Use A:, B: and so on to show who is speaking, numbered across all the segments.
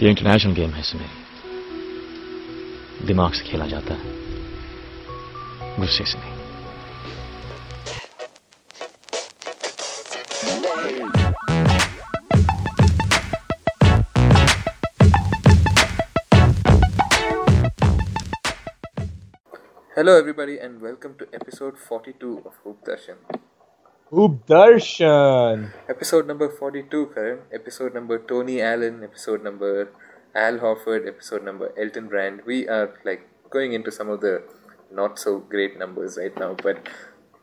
A: ये international game है सुमे दिमाग से खेला जाता है गुस्से से नहीं
B: Hello, everybody, and welcome to episode 42 of Hoop Darshan.
C: Darshan.
B: Episode number 42, Karan. Episode number Tony Allen. Episode number Al Horford. Episode number Elton Brand. We are like going into some of the not so great numbers right now, but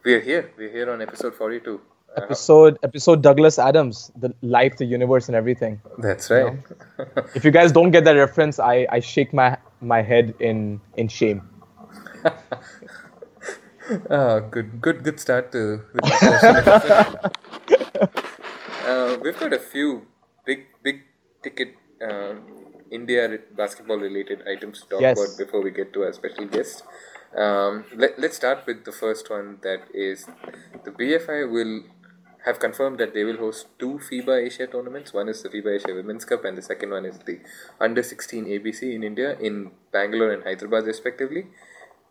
B: we're here. We're here on episode 42. Uh,
C: Episode episode Douglas Adams, the life, the universe, and everything.
B: that's right.
C: If you guys don't get that reference, I, I shake my my head in in shame.
B: Ah, good, good, good start to. With the session. uh, we've got a few big, big ticket uh, India basketball related items to talk
C: Yes.
B: about before we get to our special guest. Um, let, let's start with the first one. That is, the BFI will have confirmed that they will host two FIBA Asia tournaments. One is the FIBA Asia Women's Cup, and the second one is the Under 16 ABC in India in Bangalore and Hyderabad, respectively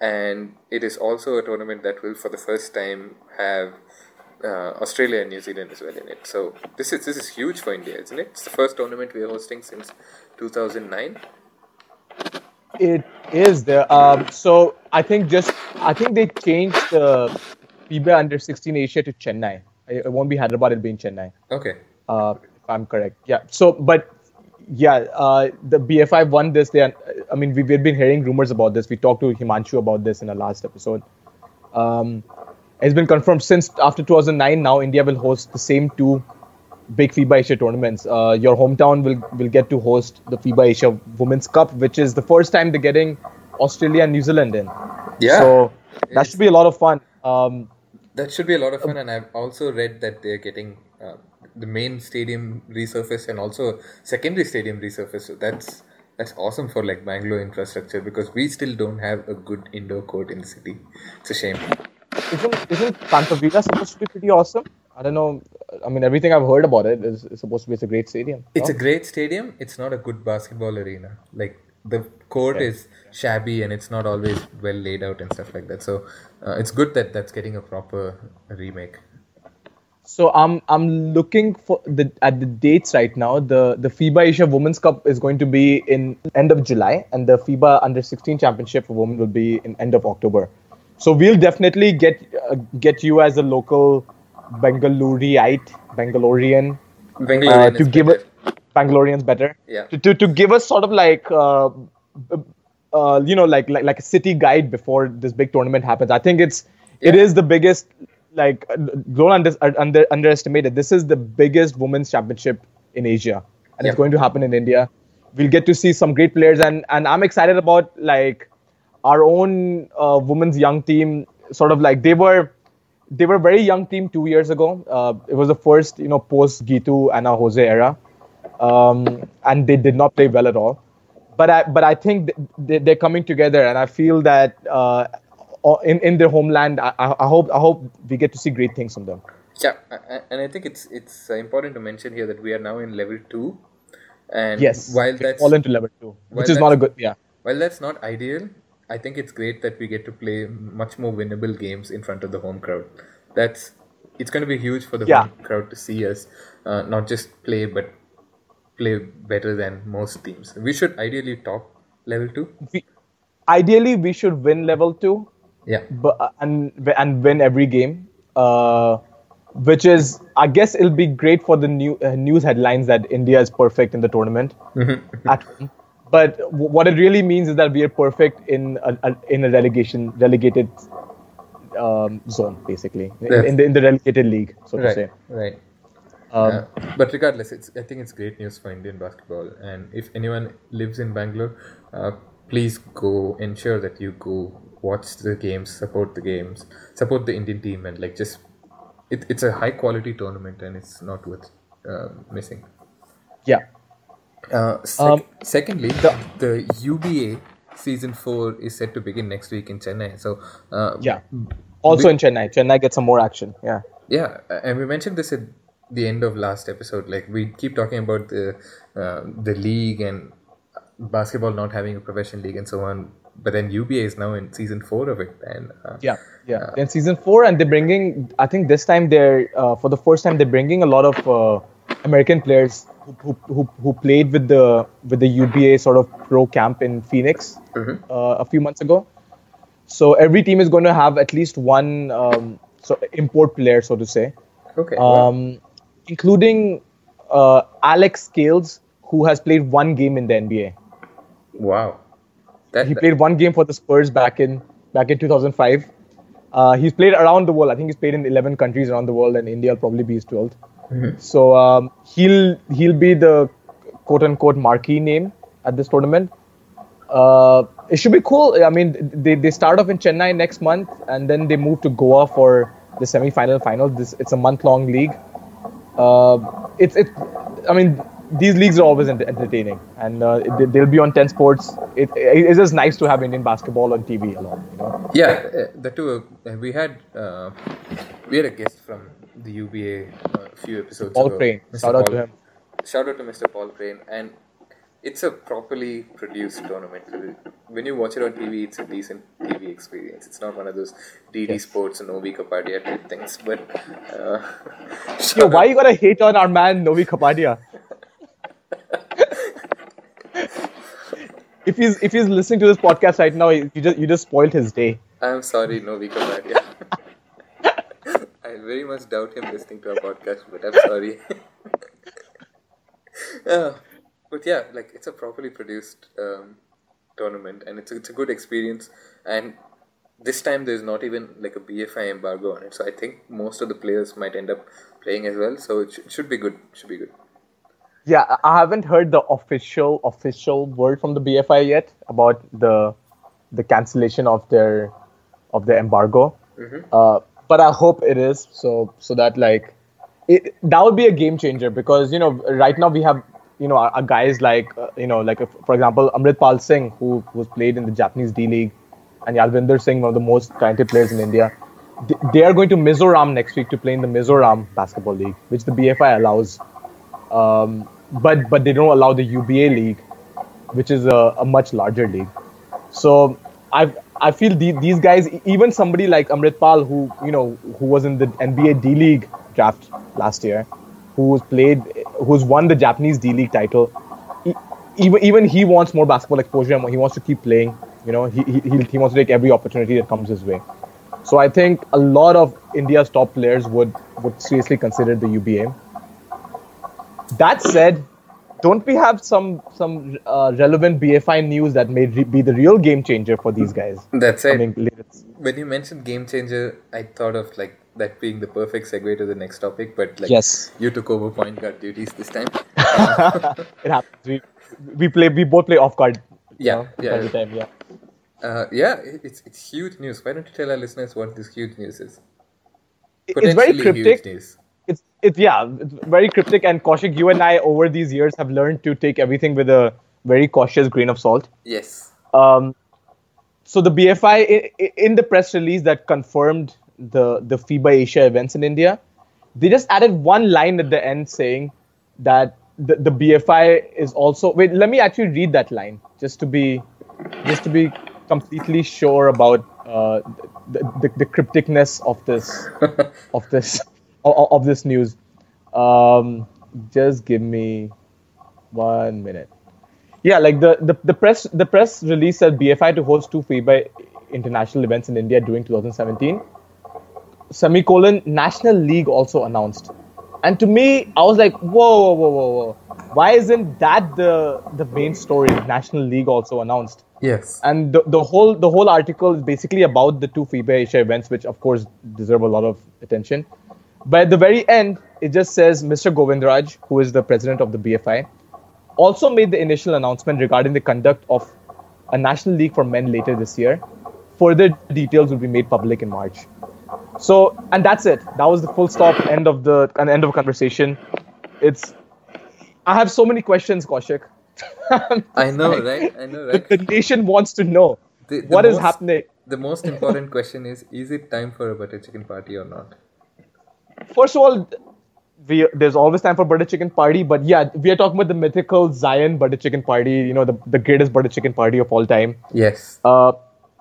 B: and it is also a tournament that will for the first time have uh, Australia and New Zealand as well in it. So this is this is huge for India, isn't it? It's the first tournament we are hosting since 2009.
C: It is there. Um, so I think just I think they changed the FIBA Under 16 Asia to Chennai. It it won't be Hyderabad. It'll be in Chennai.
B: Okay.
C: uh, if I'm correct. Yeah. So, but yeah, uh, the BFI won this. They, are, I mean, we, we've been hearing rumors about this. We talked to Himanshu about this in our last episode. Um, it's been confirmed since after 2009. Now India will host the same two big FIBA Asia tournaments. Uh, your hometown will will get to host the FIBA Asia Women's Cup, which is the first time they're getting Australia and New Zealand in.
B: Yeah.
C: So that
B: It's-
C: should be a lot of fun. Um,
B: That should be a lot of fun, and I've also read that they're getting uh, the main stadium resurfaced and also secondary stadium resurfaced. So that's that's awesome for like Bangalore infrastructure because we still don't have a good indoor court in the city. It's a shame.
C: isn't isn't Kanteerava supposed to be pretty awesome? I don't know. I mean, everything I've heard about it is, is supposed to be it's a great stadium.
B: It's
C: no?
B: a great stadium. It's not a good basketball arena. Like the court
C: Yeah.
B: is shabby and it's not always well laid out and stuff like that. So uh, it's good that that's getting a proper remake.
C: So I'm I'm looking for the at the dates right now. The the FIBA Asia Women's Cup is going to be in end of July, and the FIBA Under 16 Championship for women will be in end of October. So we'll definitely get uh, get you as a local Bengaluriite, Bangalorean,
B: Bangalorean
C: uh, to give
B: better.
C: it Bangaloreans better.
B: Yeah.
C: To, to, to give us sort of like uh, uh, you know like, like like a city guide before this big tournament happens. I think it's it
B: Yeah.
C: is the biggest like uh, don't under, uh, under underestimate it. This is the biggest women's championship in Asia, and
B: Yeah.
C: it's going to happen in India. We'll get to see some great players, and and I'm excited about like our own uh, women's young team. Sort of like they were they were a very young team two years ago. Uh, it was the first, you know, post Geethu Anna Jose era, um, and they did not play well at all. But I, but I think th- they- they're coming together, and I feel that uh, in in their homeland, I, I hope I hope we get to see great things from them.
B: Yeah, and I think it's it's uh, important to mention here that we are now in level two, and
C: Yes,
B: while that's
C: fall into level two, which is not a good. Yeah,
B: while that's not ideal, I think it's great that we get to play much more winnable games in front of the home crowd. That's it's going to be huge for the
C: Yeah.
B: home crowd to see us uh, not just play but play better than most teams. We should ideally top level two.
C: we, ideally we should win level two.
B: Yeah,
C: but uh, and and win every game. Uh, which is, I guess, it'll be great for the new uh, news headlines that India is perfect in the tournament at home. But w- what it really means is that we are perfect in a, a in a relegation relegated um, zone, basically in,
B: Yes.
C: in the in the relegated league, so to say.
B: right.
C: Um,
B: Uh, but regardless, it's I think it's great news for Indian basketball. And if anyone lives in Bangalore, uh, please go ensure that you go watch the games, support the games, support the Indian team, and like just it, it's a high quality tournament and it's not worth uh, missing.
C: yeah.
B: Uh, sec-
C: Um,
B: secondly, the, UBA season four is set to begin next week in Chennai. So uh,
C: Yeah. Also in Chennai, Chennai gets some more action. Yeah.
B: Yeah, and we mentioned this at the end of last episode, like we keep talking about the uh, the league and basketball not having a professional league and so on. But then UBA is now in season four of it, and uh,
C: Yeah, yeah. Then season four, and they're bringing. I think this time they're uh, for the first time they're bringing a lot of uh, American players who, who, who, who played with the with the UBA sort of pro camp in Phoenix uh, a few months ago. So every team is going to have at least one um, so import player, so to say,
B: okay,
C: um, including uh, Alex Scales, who has played one game in the NBA.
B: wow, that,
C: He played one game for the Spurs back in back in 2005. Uh, he's played around the world. I think he's played in 11 countries around the world, and India will probably be his 12th. So um, he'll he'll be the quote unquote marquee name at this tournament. Uh, it should be cool. I mean, they, they start off in Chennai next month, and then they move to Goa for the semi-final final. This it's a month-long league. Uh, it's it. I mean, these leagues are always entertaining, and uh, they, they'll be on Ten Sports. It, it's just nice to have Indian basketball on TV a lot. You know?
B: Yeah, uh, the two. Uh, we had uh, we had a guest from the UBA uh, a few episodes
C: Paul
B: ago.
C: Crane.
B: Mr.
C: Shout out to him.
B: Shout out to Mr. Paul Crane, and it's a properly produced tournament. When you watch it on TV, it's a decent TV experience. It's not one of those DD Sports and Novi Kapadia type things. But uh,
C: Yo, why you gotta hate on our man Novi Kapadia? If he's if he's listening to this podcast right now, you just you just spoiled his day.
B: I'm sorry, Novi Kapadia. I very much doubt him listening to our podcast, but I'm sorry. Uh, but yeah, like it's a properly produced um, tournament, and it's a, it's a good experience. And this time there's not even like a BFI embargo on it, so I think most of the players might end up playing as well. So it, sh- it should be good. Should be good.
C: Yeah, I- haven't heard the official official word from the BFI yet about the the cancellation of their of the embargo. Uh, but I hope it is so so that like it that would be a game changer because you know right now we have you know our, our guys like uh, you know like uh, for example Amritpal Singh who was played in the Japanese D League and Yadvinder Singh one of the most talented players in India. They- They are going to Mizoram next week to play in the Mizoram basketball league, which the BFI allows um, but but they don't allow the UBA league, which is a, a much larger league. So I I feel the, these guys, even somebody like Amrit Pal, who you know who was in the NBA D League draft last year, who's played, who's won the Japanese D League title, e- even even he wants more basketball exposure. He wants to keep playing. You know, he he, he he wants to take every opportunity that comes his way. So I think a lot of India's top players would would seriously consider the UBA. That said, don't we have some some uh, relevant BFI news that may re- be the real game changer for these guys?
B: That's it. when you mentioned game changer, I thought of like that being the perfect segue to the next topic, but like
C: Yes.
B: you took over point guard duties this time.
C: It happens. We we play. We both play off guard. you
B: Yeah,
C: know,
B: yeah.
C: Every time, yeah.
B: Uh, yeah, it's it's huge news. Why don't you tell our listeners what this huge news is?
C: It- It's very cryptic. It's yeah, it's very cryptic. And Kaushik, you and I over these years have learned to take everything with a very cautious grain of salt.
B: Yes.
C: Um, so the BFI in the press release that confirmed the the FIBA Asia events in India, they just added one line at the end saying that the, the BFI is also wait. Let me actually read that line just to be just to be completely sure about uh, the, the the crypticness of this of this of, of this news. Um, just give me one minute. Yeah, like the, the, the press the press release said BFI to host two FIBA international events in India during 2017. Semicolon National League also announced, and to me, I was like, whoa, whoa, whoa, whoa, whoa! Why isn't that the the main story? National League also announced,
B: Yes.
C: and the, the whole the whole article is basically about the two FIBA Asia events, which of course deserve a lot of attention. But at the very end, it just says Mr. Govindaraj, who is the president of the BFI, also made the initial announcement regarding the conduct of a national league for men later this year. Further details will be made public in March. So, and that's it. That was the full stop. End of the an end of conversation. It's. I have so many questions, Kaushik.
B: I know, right? I know, right?
C: the nation wants to know
B: The- the
C: what is
B: most-
C: happening.
B: The most important question is: Is it time for a butter chicken party or not?
C: First of all, we there's always time for butter chicken party, but yeah, we are talking about the mythical Zion butter chicken party. You know, the the greatest butter chicken party of all time.
B: Yes.
C: Uh,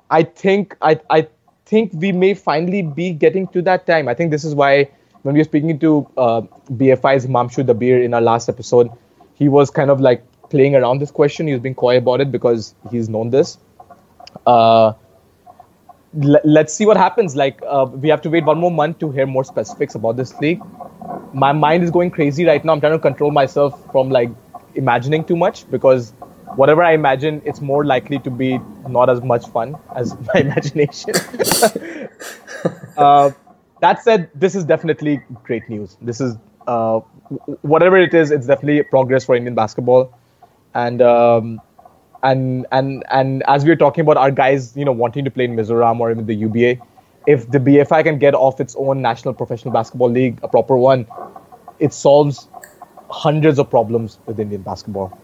C: I think I I think we may finally be getting to that time. I think this is why when we were speaking to uh, BFI's Himanshu Dabir in our last episode, he was kind of like playing around this question. He was being coy about it because he's known this. Uh, let's see what happens. Like uh, we have to wait one more month to hear more specifics about this league. My mind is going crazy right now. I'm trying to control myself from like imagining too much because whatever I imagine, it's more likely to be not as much fun as my imagination. uh, that said, this is definitely great news. This is uh, whatever it is, it's definitely progress for Indian basketball, and um, and and and as we were talking about our guys, you know, wanting to play in Mizoram or even the UBA, if the BFI can get off its own national professional basketball league, a proper one, it solves hundreds of problems with Indian basketball.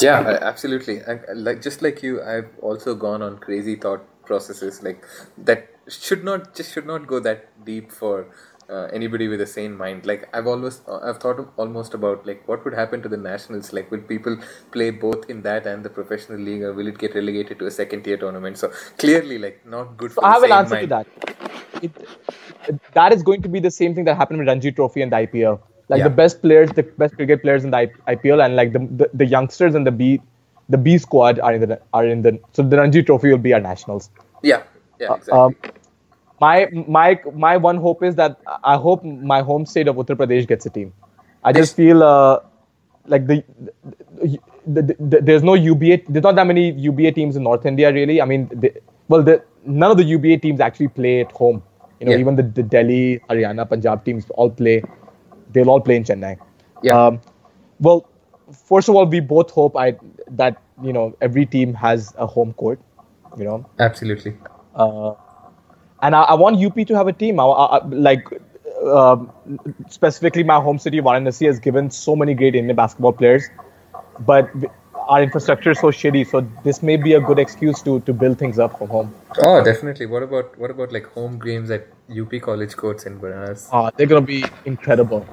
B: Yeah, absolutely. Like just like you, I've also gone on crazy thought processes like that should not just should not go that deep for uh, anybody with a sane mind. Like I've always uh, I've thought almost about like what would happen to the nationals. Like will people play both in that and the professional league, or will it get relegated to a second tier tournament? So clearly, like not good.
C: So
B: for
C: I have an answer
B: mind.
C: to that. It, that is going to be the same thing that happened with Ranji Trophy and the IPL. Like
B: Yeah.
C: the best players, the best cricket players in the IPL, and like the, the, the youngsters and the B the B squad are in the are in the so the Ranji Trophy will be our nationals.
B: Yeah, yeah, exactly.
C: Um, my my my one hope is that I hope my home state of Uttar Pradesh gets a team. I just feel uh, like the, the, the, the there's no UBA. There's not that many UBA teams in North India really. I mean, the, well, the, none of the UBA teams actually play at home. You know,
B: Yeah.
C: even the, the Delhi, Haryana, Punjab teams all play. They'll all play in Chennai.
B: Yeah.
C: Um, well, first of all, we both hope I that you know every team has a home court. You know,
B: Absolutely.
C: uh, and I, I want UP to have a team. I, I, like um specifically, my home city Varanasi has given so many great Indian basketball players, but our infrastructure is so shitty. So this may be a good excuse to to build things up from home.
B: Oh, definitely. What about what about like home games at UP college courts in Banaras?
C: Uh, they're gonna be incredible.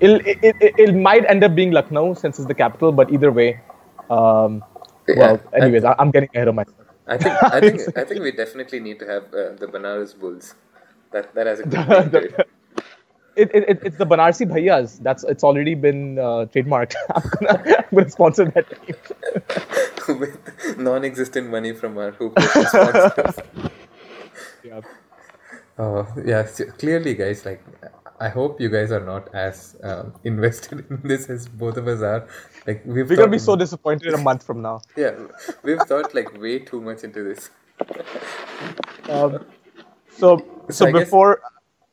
C: It'll, it, it, it might end up being Lucknow since it's the capital, but either way, um, well,
B: Yeah,
C: anyways, I, I'm getting ahead of myself.
B: I think I think I think we definitely need to have uh, the Banaras Bulls. That that has a good to it.
C: It, it, it, it's the Banarsi Bhaiyas. That's it's already been uh, trademarked. I'm gonna, I'm gonna sponsor that team.
B: with non-existent money from our hoop sponsors.
C: Yeah.
B: Oh yeah, so clearly, guys. Like, I hope you guys are not as um, invested in this as both of us are. Like, we've
C: We're gonna be so disappointed in a month from now.
B: yeah, we've thought like way too much into this.
C: Um, so
B: So
C: so
B: I guess-
C: before,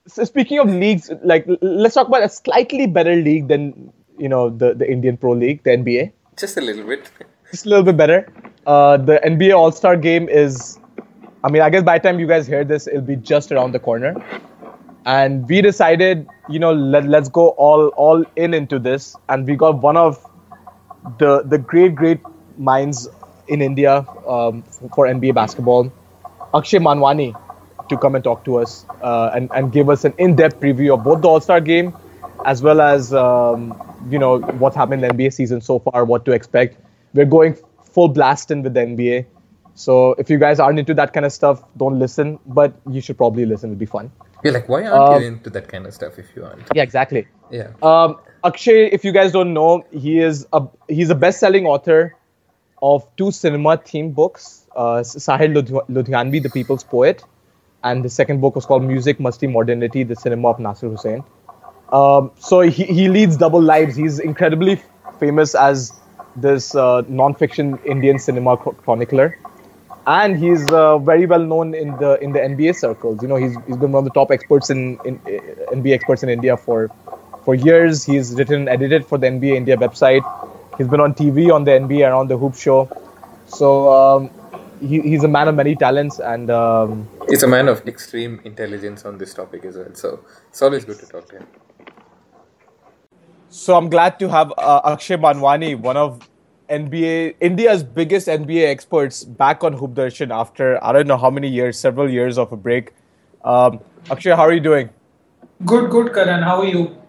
C: so speaking of leagues, like let's talk about a slightly better league than you know the the Indian Pro League, the NBA.
B: Just a little bit.
C: Just a little bit better. Uh, the NBA All Star Game is, I mean, I guess by the time you guys hear this, it'll be just around the corner. And we decided, you know, let, let's go all all in into this, and we got one of the the great great minds in India um, for NBA basketball, Akshay Manwani, to come and talk to us uh, and and give us an in-depth preview of both the All Star Game, as well as um, you know what's happened in the NBA season so far, what to expect. We're going full blast in with the NBA, so if you guys aren't into that kind of stuff, don't listen. But you should probably listen; it'll be fun.
B: Yeah, like why aren't
C: Um,
B: you into that kind of stuff if you aren't?
C: Yeah, exactly.
B: Yeah.
C: Um, Akshay, if you guys don't know, he is a he's a best-selling author of two cinema-themed books, uh, Sahir Ludh- Ludhianvi, The People's Poet, and the second book was called Music, Musti, Modernity, The Cinema of Nasir Hussain. Um, so he, he leads double lives. He's incredibly famous as this uh, non-fiction Indian cinema chro- chronicler, and he's uh, very well known in the in the NBA circles. You know, he's he's been one of the top experts in, in uh, NBA experts in India for for years. He's written and edited for the NBA India website. He's been on TV on the NBA and on the Hoop Show. So um, he, he's a man of many talents, and um,
B: He's a man of extreme intelligence on this topic as well. So it's always good to talk to him.
C: So I'm glad to have uh, Akshay Manwani, one of NBA India's biggest NBA experts, back on Hoop Darshan after I don't know how many years, several years of a break. Um, Akshay, how are you doing?
D: Good, good, Karan. How are you?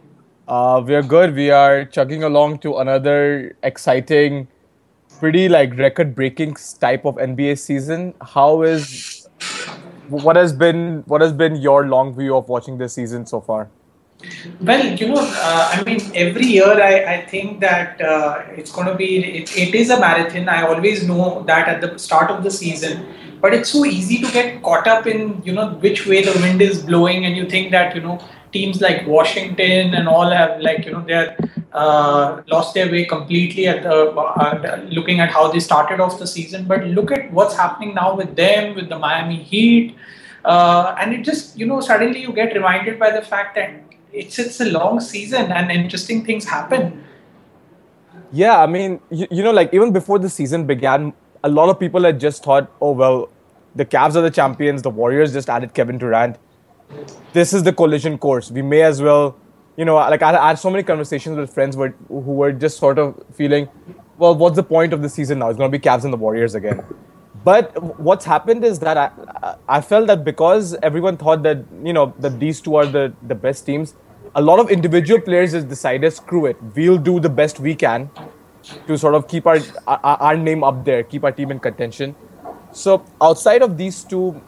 C: Uh, we are good. We are chugging along to another exciting, pretty like record-breaking type of NBA season. How is what has been what has been your long view of watching this season so far?
D: Well, you know, uh, I mean, every year I, I think that uh, it's going to be, it, it is a marathon. I always know that at the start of the season, but it's so easy to get caught up in, you know, which way the wind is blowing, and you think that, you know, teams like Washington and all have, like, you know, they're uh, lost their way completely at the, uh, looking at how they started off the season. But look at what's happening now with them, with the Miami Heat. Uh, and it just, you know, suddenly you get reminded by the fact that it's it's a long season and interesting things happen.
C: Yeah, I mean, you, you know, like even before the season began, a lot of people had just thought, oh well, the Cavs are the champions. The Warriors just added Kevin Durant. This is the collision course. We may as well, you know, like I, had so many conversations with friends who were, who were just sort of feeling, well, what's the point of the season now? It's going to be Cavs and the Warriors again. But what's happened is that I, I felt that because everyone thought that you know that these two are the, the best teams, a lot of individual players just decided, screw it, we'll do the best we can to sort of keep our, our, our name up there, keep our team in contention. So outside of these two,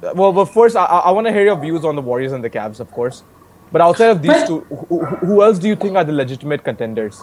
C: well, but first I, I want to hear your views on the Warriors and the Cavs, of course. But outside of these two, who, who else do you think are the legitimate contenders?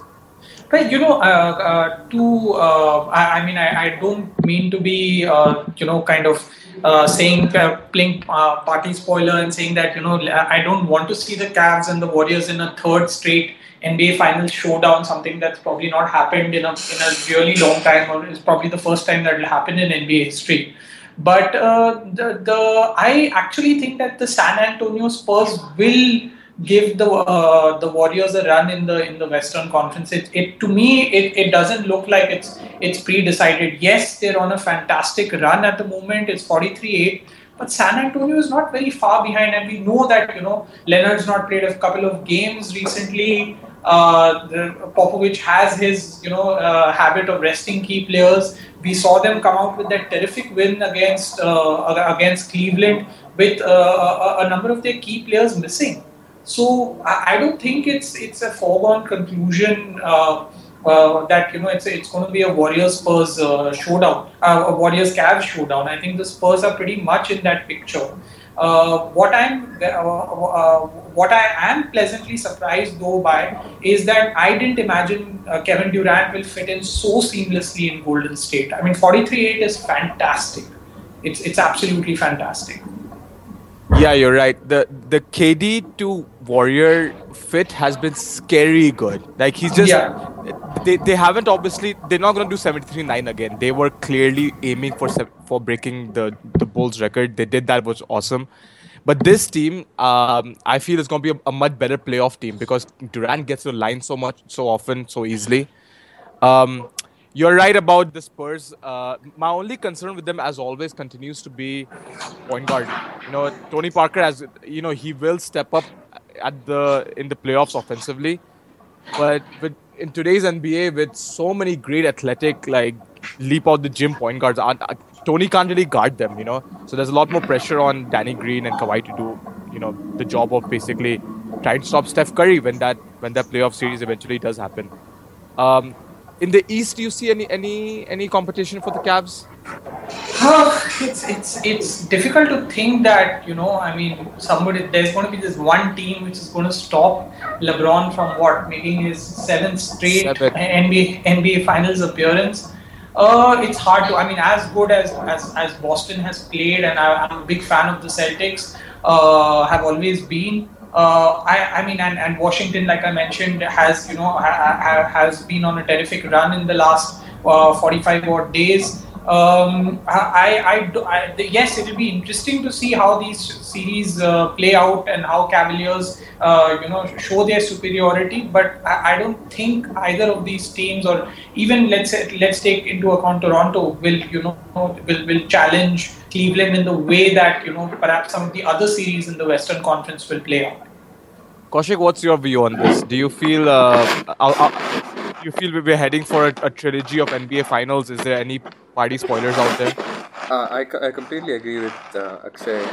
D: Right, you know, uh, uh, to uh, I, I, mean, I, I, don't mean to be, uh, you know, kind of uh, saying uh, playing party spoiler and saying that you know I don't want to see the Cavs and the Warriors in a third straight NBA Finals showdown. Something that's probably not happened in a in a really long time, or is probably the first time that will happen in NBA history. But the the I actually think that the San Antonio Spurs will give the uh, the Warriors a run in the in the Western Conference. It, it to me it, it doesn't look like it's it's pre-decided. Yes, they're on a fantastic run at the moment. It's 43-8. But San Antonio is not very far behind, and we know that you know Leonard's not played a couple of games recently. Uh, the, Popovich has his you know uh, habit of resting key players. We saw them come out with that terrific win against uh, against Cleveland with uh, a, a number of their key players missing. So I, don't think it's it's a foregone conclusion uh, uh, that you know it's it's going to be a Warriors Spurs uh, showdown, uh, a Warriors Cavs showdown. I think the Spurs are pretty much in that picture. Uh, what I'm uh, what I am pleasantly surprised though by is that I didn't imagine Kevin Durant will fit in so seamlessly in Golden State. I mean, 43-8 is fantastic. It's it's absolutely fantastic.
C: Yeah, you're right. The the KD to Warrior fit has been scary good. Like he's just yeah. they, they haven't obviously they're not gonna do 73-9 again. They were clearly aiming for for breaking the the Bulls record. They did that was awesome. But this team, um, I feel is going to be a, a, much better playoff team because Durant gets the line so much, so often, so easily. Um, you're right about the Spurs. Uh, my only concern with them, as always, continues to be point guard. You know, Tony Parker, as you know, he will step up at the in the playoffs offensively, but with in today's NBA, with so many great athletic, like leap out the gym point guards, uh, Tony can't really guard them. You know, so there's a lot more pressure on Danny Green and Kawhi to do, you know, the job of basically trying to stop Steph Curry when that when that playoff series eventually does happen. Um, in the East, do you see any any any competition for the Cavs?
D: it's it's it's difficult to think that you know. I mean, somebody there's going to be this one team which is going to stop LeBron from what making his seventh straight Seven. NBA NBA Finals appearance. Uh, it's hard to. I mean, as good as as, as Boston has played, and I, am a big fan of the Celtics. Uh, have always been uh, I, I mean, and, and Washington, like I mentioned, has you know ha, ha, has been on a terrific run in the last uh, 45 odd days. Um, I, I, I, yes, it will be interesting to see how these series uh, play out and how Cavaliers, uh, you know, show their superiority. But I, I, don't think either of these teams, or even let's let's take into account Toronto, will you know will will challenge Cleveland in the way that you know perhaps some of the other series in the Western Conference will play out.
C: Kaushik, what's your view on this? Do you feel uh, uh, uh, you feel we're heading for a, a, trilogy of NBA Finals? Is there any party spoilers out there?
B: Uh, I, I completely agree with uh, Akshay.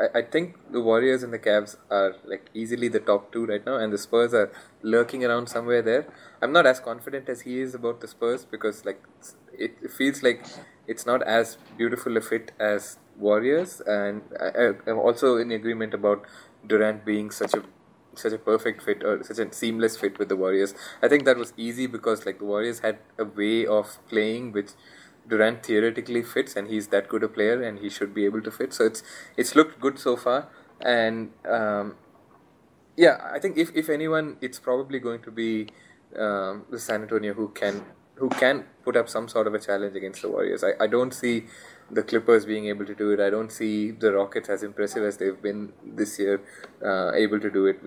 B: I, I think the Warriors and the Cavs are like easily the top two right now, and the Spurs are lurking around somewhere there. I'm not as confident as he is about the Spurs because like it, it feels like it's not as beautiful a fit as Warriors, and I, I'm also in agreement about Durant being such a such a perfect fit or such a seamless fit with the Warriors. I think that was easy because like the Warriors had a way of playing which Durant theoretically fits, and he's that good a player, and he should be able to fit. So it's it's looked good so far, and um, yeah, I think if if anyone, it's probably going to be um, the San Antonio who can who can put up some sort of a challenge against the Warriors. I, I don't see the Clippers being able to do it. I don't see the Rockets as impressive as they've been this year, uh, able to do it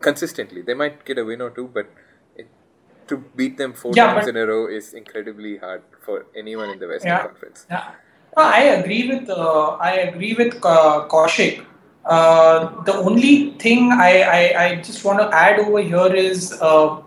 B: consistently. They might get a win or two, but it, to beat them four
D: Yeah,
B: times in a row is incredibly hard for anyone in the Western
D: Yeah.
B: Conference.
D: Yeah, No, I agree with uh, I agree with uh, Kaushik. Uh, the only thing I, I, I just want to add over here is uh,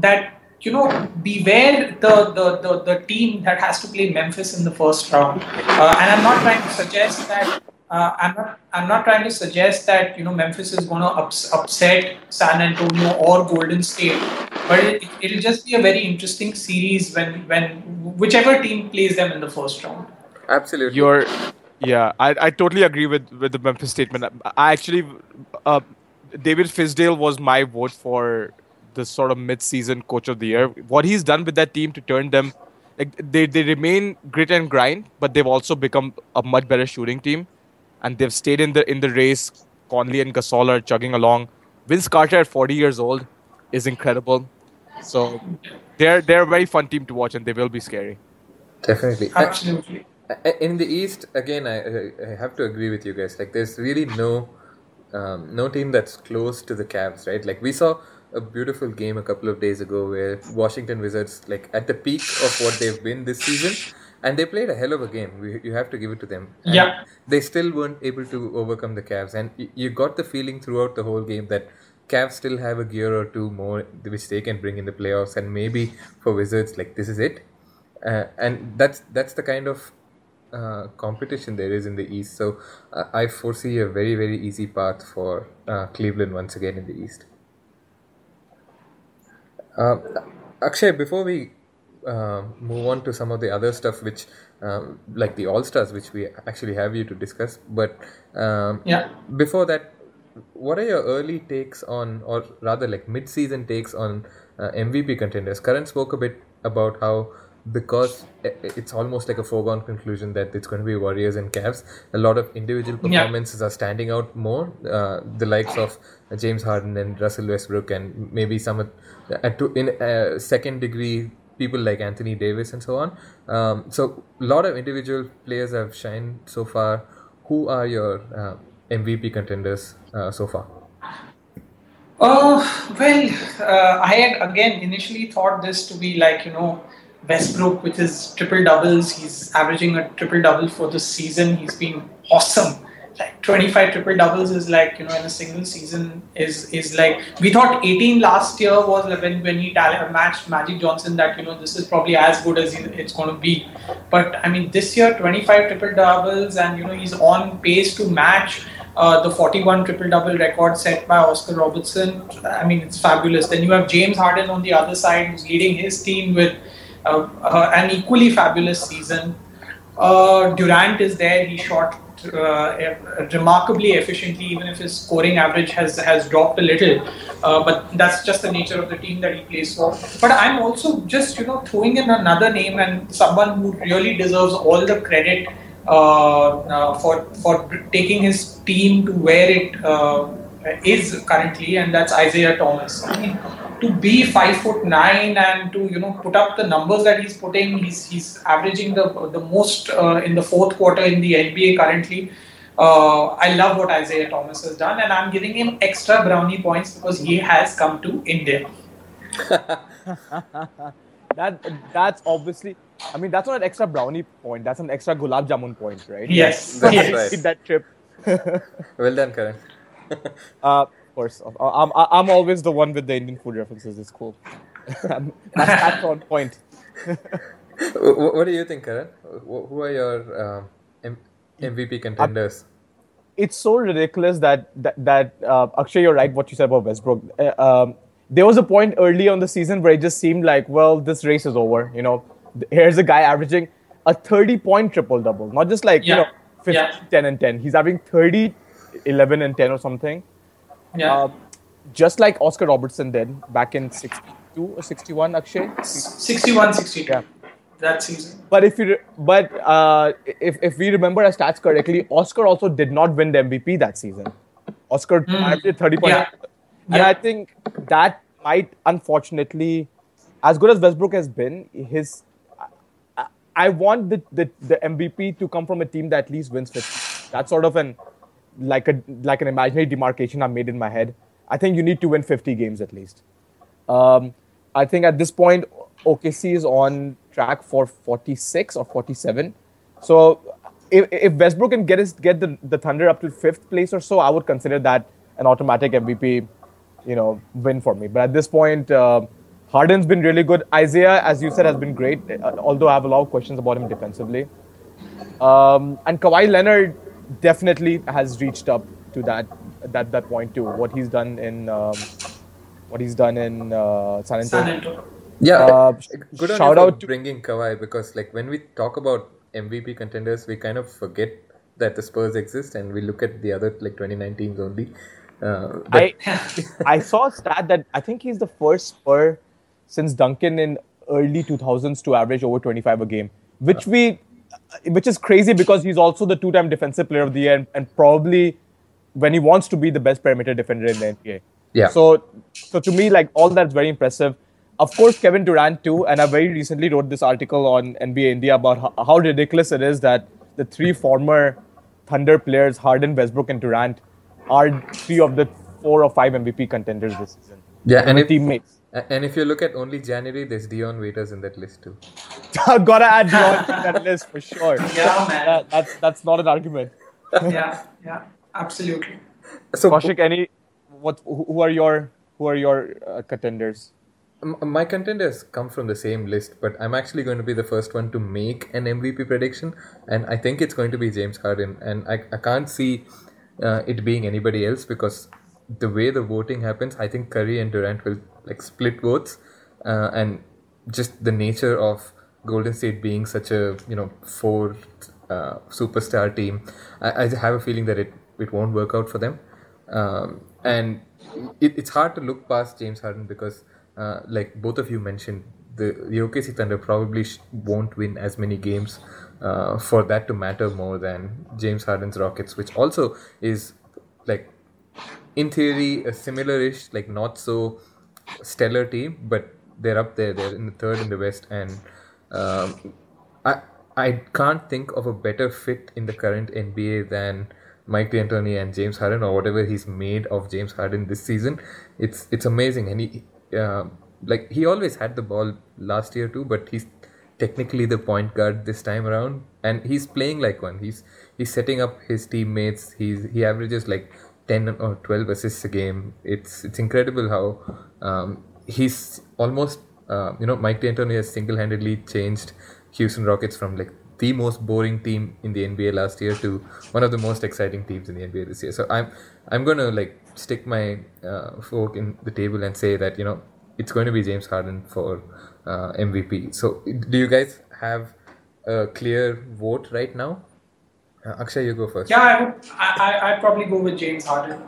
D: that you know beware the, the, the, the team that has to play Memphis in the first round. Uh, and I'm not trying to suggest that uh, I'm not I'm not trying to suggest that you know Memphis is going to ups, upset San Antonio or Golden State, but it, it'll just be a very interesting series when when whichever team plays them in the first round.
B: Absolutely.
C: You're, yeah, I, I totally agree with, with the Memphis statement. I actually, uh, David Fizdale was my vote for the sort of mid-season coach of the year. What he's done with that team to turn them, like they, they remain grit and grind, but they've also become a much better shooting team, and they've stayed in the in the race. Conley and Gasol are chugging along. Vince Carter at 40 years old is incredible. So they're they're a very fun team to watch, and they will be scary.
B: Definitely.
D: Absolutely.
B: In the East, again, I, I- I have to agree with you guys. Like, there's really no um, no team that's close to the Cavs, right? Like, we saw a beautiful game a couple of days ago where Washington Wizards, like, at the peak of what they've been this season, and they played a hell of a game. We, you have to give it to them. And
D: Yeah.
B: They still weren't able to overcome the Cavs, and y- you got the feeling throughout the whole game that Cavs still have a gear or two more which they can bring in the playoffs, and maybe for Wizards, like, this is it. Uh, and that's that's the kind of uh, competition there is in the East. So uh, I foresee a very very easy path for uh, Cleveland once again in the East. Uh, Akshay, before we uh, move on to some of the other stuff, which um, like the All Stars, which we actually have you to discuss, but um,
D: Yeah.
B: before that, what are your early takes on, or rather like mid-season takes on uh, MVP contenders? Karan spoke a bit about how because it's almost like a foregone conclusion that it's going to be Warriors and Cavs. A lot of individual
D: Yeah.
B: performances are standing out more. Uh, the likes of James Harden and Russell Westbrook, and maybe some of- to, in uh, second degree people like Anthony Davis and so on. Um, so a lot of individual players have shined so far. Who are your uh, MVP contenders uh, so far?
D: Uh, well, uh, I had again initially thought this to be like, you know, Westbrook, with his triple doubles. He's averaging a triple double for the season. He's been awesome. Like 25 triple doubles is like, you know, in a single season is is like we thought 18 last year was like when, when he matched Magic Johnson that, you know, this is probably as good as it's going to be. But I mean, this year 25 triple doubles and, you know, he's on pace to match uh, the 41 triple double record set by Oscar Robertson. I mean, it's fabulous. Then you have James Harden on the other side, who's leading his team with uh, uh, an equally fabulous season. Uh, Durant is there. He shot uh, remarkably efficiently, even if his scoring average has has dropped a little. Uh, but that's just the nature of the team that he plays for. But I'm also just you know throwing in another name and someone who really deserves all the credit uh, uh, for for taking his team to where it uh, is currently, and that's Isaiah Thomas. I mean, to be five foot nine and to you know put up the numbers that he's putting, he's he's averaging the the most uh, in the fourth quarter in the NBA currently. Uh, I love what Isaiah Thomas has done, and I'm giving him extra brownie points because he has come to India.
C: That that's obviously. I mean, that's not an extra brownie point. That's an extra gulab jamun point, right?
D: Yes,
B: That's
D: yes.
B: right.
C: That trip.
B: Well done, Karan.
C: Uh, of course, uh, I'm I'm always the one with the Indian food references. It's cool. that's, that's on point.
B: Wh- wh- what do you think, Karan? Who are your um, M- MVP contenders?
C: it's so ridiculous that that, that uh, Akshay, you're right. What you said about Westbrook. Uh, um, there was a point early on the season where it just seemed like, well, this race is over. You know, here's a guy averaging a 30 point triple double, not just like
D: Yeah.
C: you know 50,
D: Yeah.
C: 10 and 10. He's having 30, 11 and 10 or something.
D: Yeah.
C: Uh, just like Oscar Robertson did back in 62 or 61, Akshay.
D: 61 62
C: Yeah.
D: that season.
C: But if you re- but uh, if if we remember our stats correctly, Oscar also did not win the MVP that season. Oscar averaged 30 points.
D: Yeah.
C: And
D: Yeah.
C: I think that might unfortunately, as good as Westbrook has been, his I, I want the, the the MVP to come from a team that at least wins 50. That's sort of an like a like an imaginary demarcation I made in my head. I think you need to win 50 games at least. Um, I think at this point, OKC is on track for 46 or 47. So if, if Westbrook can get his, get the, the Thunder up to fifth place or so, I would consider that an automatic MVP, you know, win for me. But at this point, uh, Harden's been really good. Isaiah, as you said, has been great. uh, Although I have a lot of questions about him defensively. Um, and Kawhi Leonard definitely has reached up to that that that point too. What he's done in um, what he's done in uh, San
D: San
C: Antonio.
D: Antonio.
B: Yeah,
C: Uh,
B: good on
C: shout
B: you for
C: out to-
B: bringing Kawhi because like when we talk about MVP contenders, we kind of forget that the Spurs exist and we look at the other like 29 teams only. Uh, but
C: I I saw a stat that I think he's the first Spur since Duncan in early 2000s to average over 25 a game, which we which is crazy because he's also the two-time defensive player of the year and, and probably when he wants to be the best perimeter defender in the NBA.
B: Yeah.
C: So so to me like all that's very impressive. Of course Kevin Durant too and I very recently wrote this article on NBA India about how, how ridiculous it is that the three former Thunder players Harden, Westbrook and Durant are three of the four or five MVP contenders this season.
B: yeah, and
C: And
B: if,
C: teammates.
B: And if you look at only January, there's Dion Waiters in that list too.
C: I've gotta add Dion to that list for sure.
D: Yeah, man.
C: That, that's that's not an argument.
D: yeah, yeah, absolutely.
B: So
C: Kaushik, any what who who are your who are your uh, contenders?
B: M- My contenders come from the same list, but I'm actually going to be the first one to make an MVP prediction, and I think it's going to be James Harden, and I, I can't see uh, it being anybody else because the way the voting happens, I think Curry and Durant will like split votes, uh, and just the nature of Golden State being such a you know four uh, superstar team, I, I have a feeling that it it won't work out for them, um, and it, it's hard to look past James Harden because, uh, like both of you mentioned, the, the OKC Thunder probably sh- won't win as many games uh, for that to matter more than James Harden's Rockets, which also is like in theory a similar-ish, like not so stellar team, but they're up there. They're in the third in the West, and um, I I can't think of a better fit in the current NBA than Mike D'Antoni and James Harden or whatever he's made of James Harden this season. It's it's amazing, and he uh, like he always had the ball last year too, but he's technically the point guard this time around, and he's playing like one. He's he's setting up his teammates. He's he averages like ten or twelve assists a game. It's it's incredible how um, he's almost uh, you know Mike D'Antoni has single handedly changed Houston Rockets from like the most boring team in the NBA last year to one of the most exciting teams in the NBA this year. So I'm I'm gonna like stick my uh, fork in the table and say that you know it's going to be James Harden for uh, MVP. So do you guys have a clear vote right now? Uh, Akshay, you go first.
D: Yeah, I would. I, I I'd probably go with James Harden.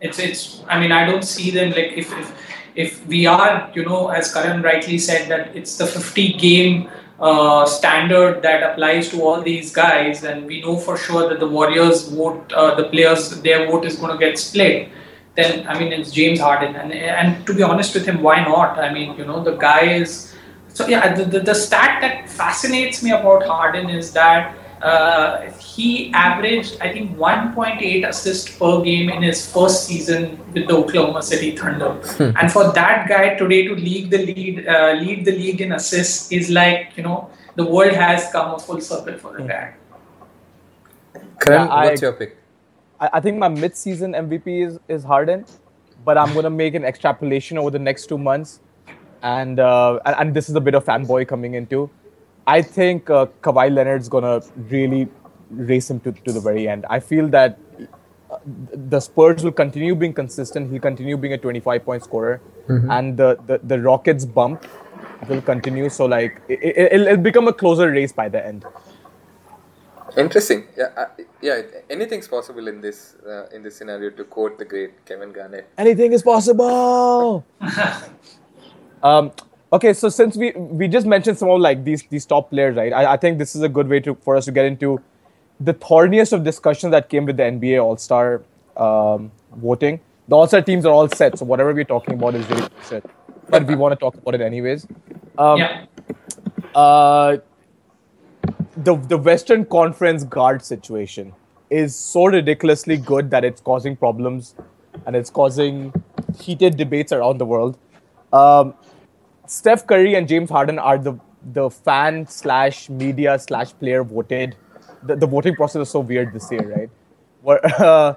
D: It's it's. I mean, I don't see them like if if if we are you know as Karan rightly said that it's the 50 game uh, standard that applies to all these guys, and we know for sure that the Warriors vote, uh, the players, their vote is going to get split. Then I mean, it's James Harden, and and to be honest with him, why not? I mean, you know, the guy is. So yeah, the, the, the stat that fascinates me about Harden is that uh, he averaged, I think, 1.8 assists per game in his first season with the Oklahoma City Thunder. and for that guy today to lead the lead, uh, lead the league in assists is like you know the world has come a full circle for the guy.
B: Karan,
C: Yeah, I-
B: what's your pick?
C: I, I think my mid-season MVP is is Harden, but I'm gonna make an extrapolation over the next two months, and uh, and, and this is a bit of fanboy coming into. I think uh, Kawhi Leonard's gonna really race him to, to the very end. I feel that the Spurs will continue being consistent. He'll continue being a 25 point scorer, and the, the the Rockets bump will continue. So like it, it, it'll, it'll become a closer race by the end.
B: Interesting. Yeah, uh, yeah. Anything's possible in this uh, in this scenario. To quote the great Kevin Garnett.
C: Anything is possible. um, okay, so since we we just mentioned some of like these these top players, right? I, I think this is a good way to for us to get into the thorniest of discussions that came with the NBA All Star um, voting. The All Star teams are all set, so whatever we're talking about is really set. But we want to talk about it anyways. Um,
D: yeah.
C: uh, the the Western Conference guard situation is so ridiculously good that it's causing problems and it's causing heated debates around the world. Um, Steph Curry and James Harden are the the fan slash media slash player voted. The, the voting process is so weird this year, right? Where uh,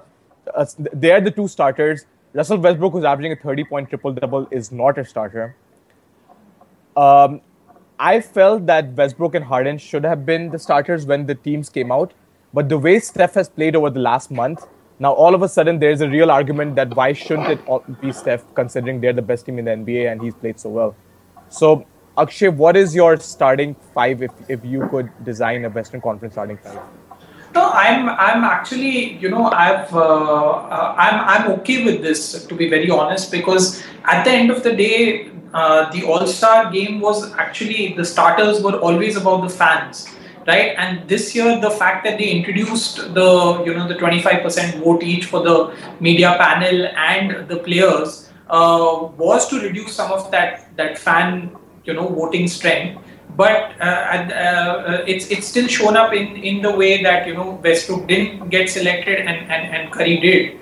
C: they're the two starters. Russell Westbrook, who's averaging a 30 point triple double, is not a starter. Um, I felt that Westbrook and Harden should have been the starters when the teams came out. But the way Steph has played over the last month, now all of a sudden there's a real argument that why shouldn't it be Steph considering they're the best team in the NBA and he's played so well. So Akshay, what is your starting five if, if you could design a Western Conference starting five?
D: No, I'm I'm actually you know I've uh, uh, I'm I'm okay with this to be very honest because at the end of the day uh, the All Star game was actually the starters were always about the fans, right? And this year the fact that they introduced the you know the 25% vote each for the media panel and the players uh, was to reduce some of that that fan you know voting strength but uh, uh, uh, it's it's still shown up in, in the way that you know Westbrook didn't get selected and, and, and Curry did.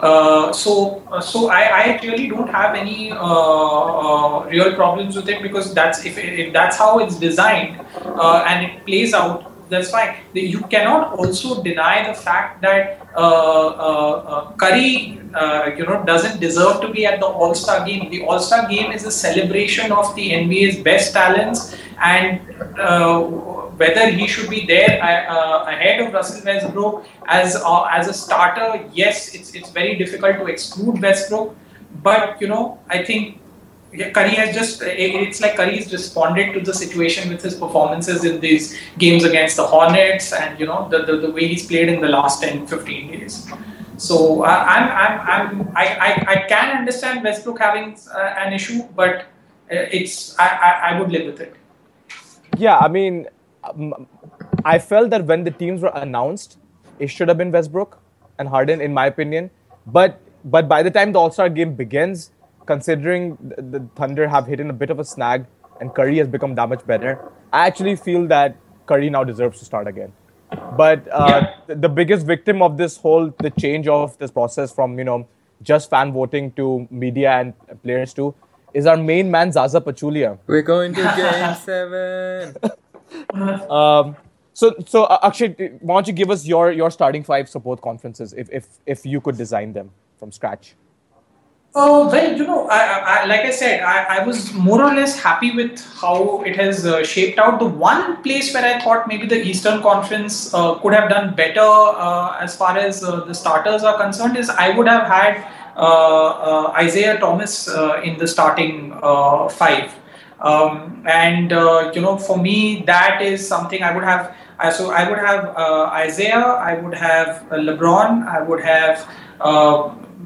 D: Uh, so so I, I really don't have any uh, real problems with it because that's if, if that's how it's designed and it plays out that's fine. You cannot also deny the fact that uh, uh, Curry, uh, you know, doesn't deserve to be at the All Star game. The All Star game is a celebration of the NBA's best talents, and whether he should be there ahead of Russell Westbrook as as a starter, yes, it's it's very difficult to exclude Westbrook. But you know, I think Curry has just, it's like Curry's responded to the situation with his performances in these games against the Hornets and, you know, the, the, the way he's played in the last 10, 15 days. So uh, I'm, I'm, I'm, I, I, I can understand Westbrook having uh, an issue, but uh, it's, I, I, I, would live with it.
C: Yeah, I mean, um, I felt that when the teams were announced, it should have been Westbrook and Harden, in my opinion. But, but by the time the All Star game begins, considering the Thunder have hit in a bit of a snag and Curry has become that much better, I actually feel that Curry now deserves to start again. But uh, yeah. the biggest victim of this whole the change of this process from you know just fan voting to media and players too is our main man Zaza Pachulia.
B: We're going to Game Seven.
C: um, so so uh, Akshay, why don't you give us your your starting five support conferences if if if you could design them from scratch?
D: Uh, well, you know, I, I, like I said, I, I, was more or less happy with how it has uh, shaped out. The one place where I thought maybe the Eastern Conference uh, could have done better uh, as far as uh, the starters are concerned is I would have had uh, Isaiah Thomas in the starting five. Um, and, you know, for me, that is something I would have. so I would have Isaiah, I would have LeBron, I would have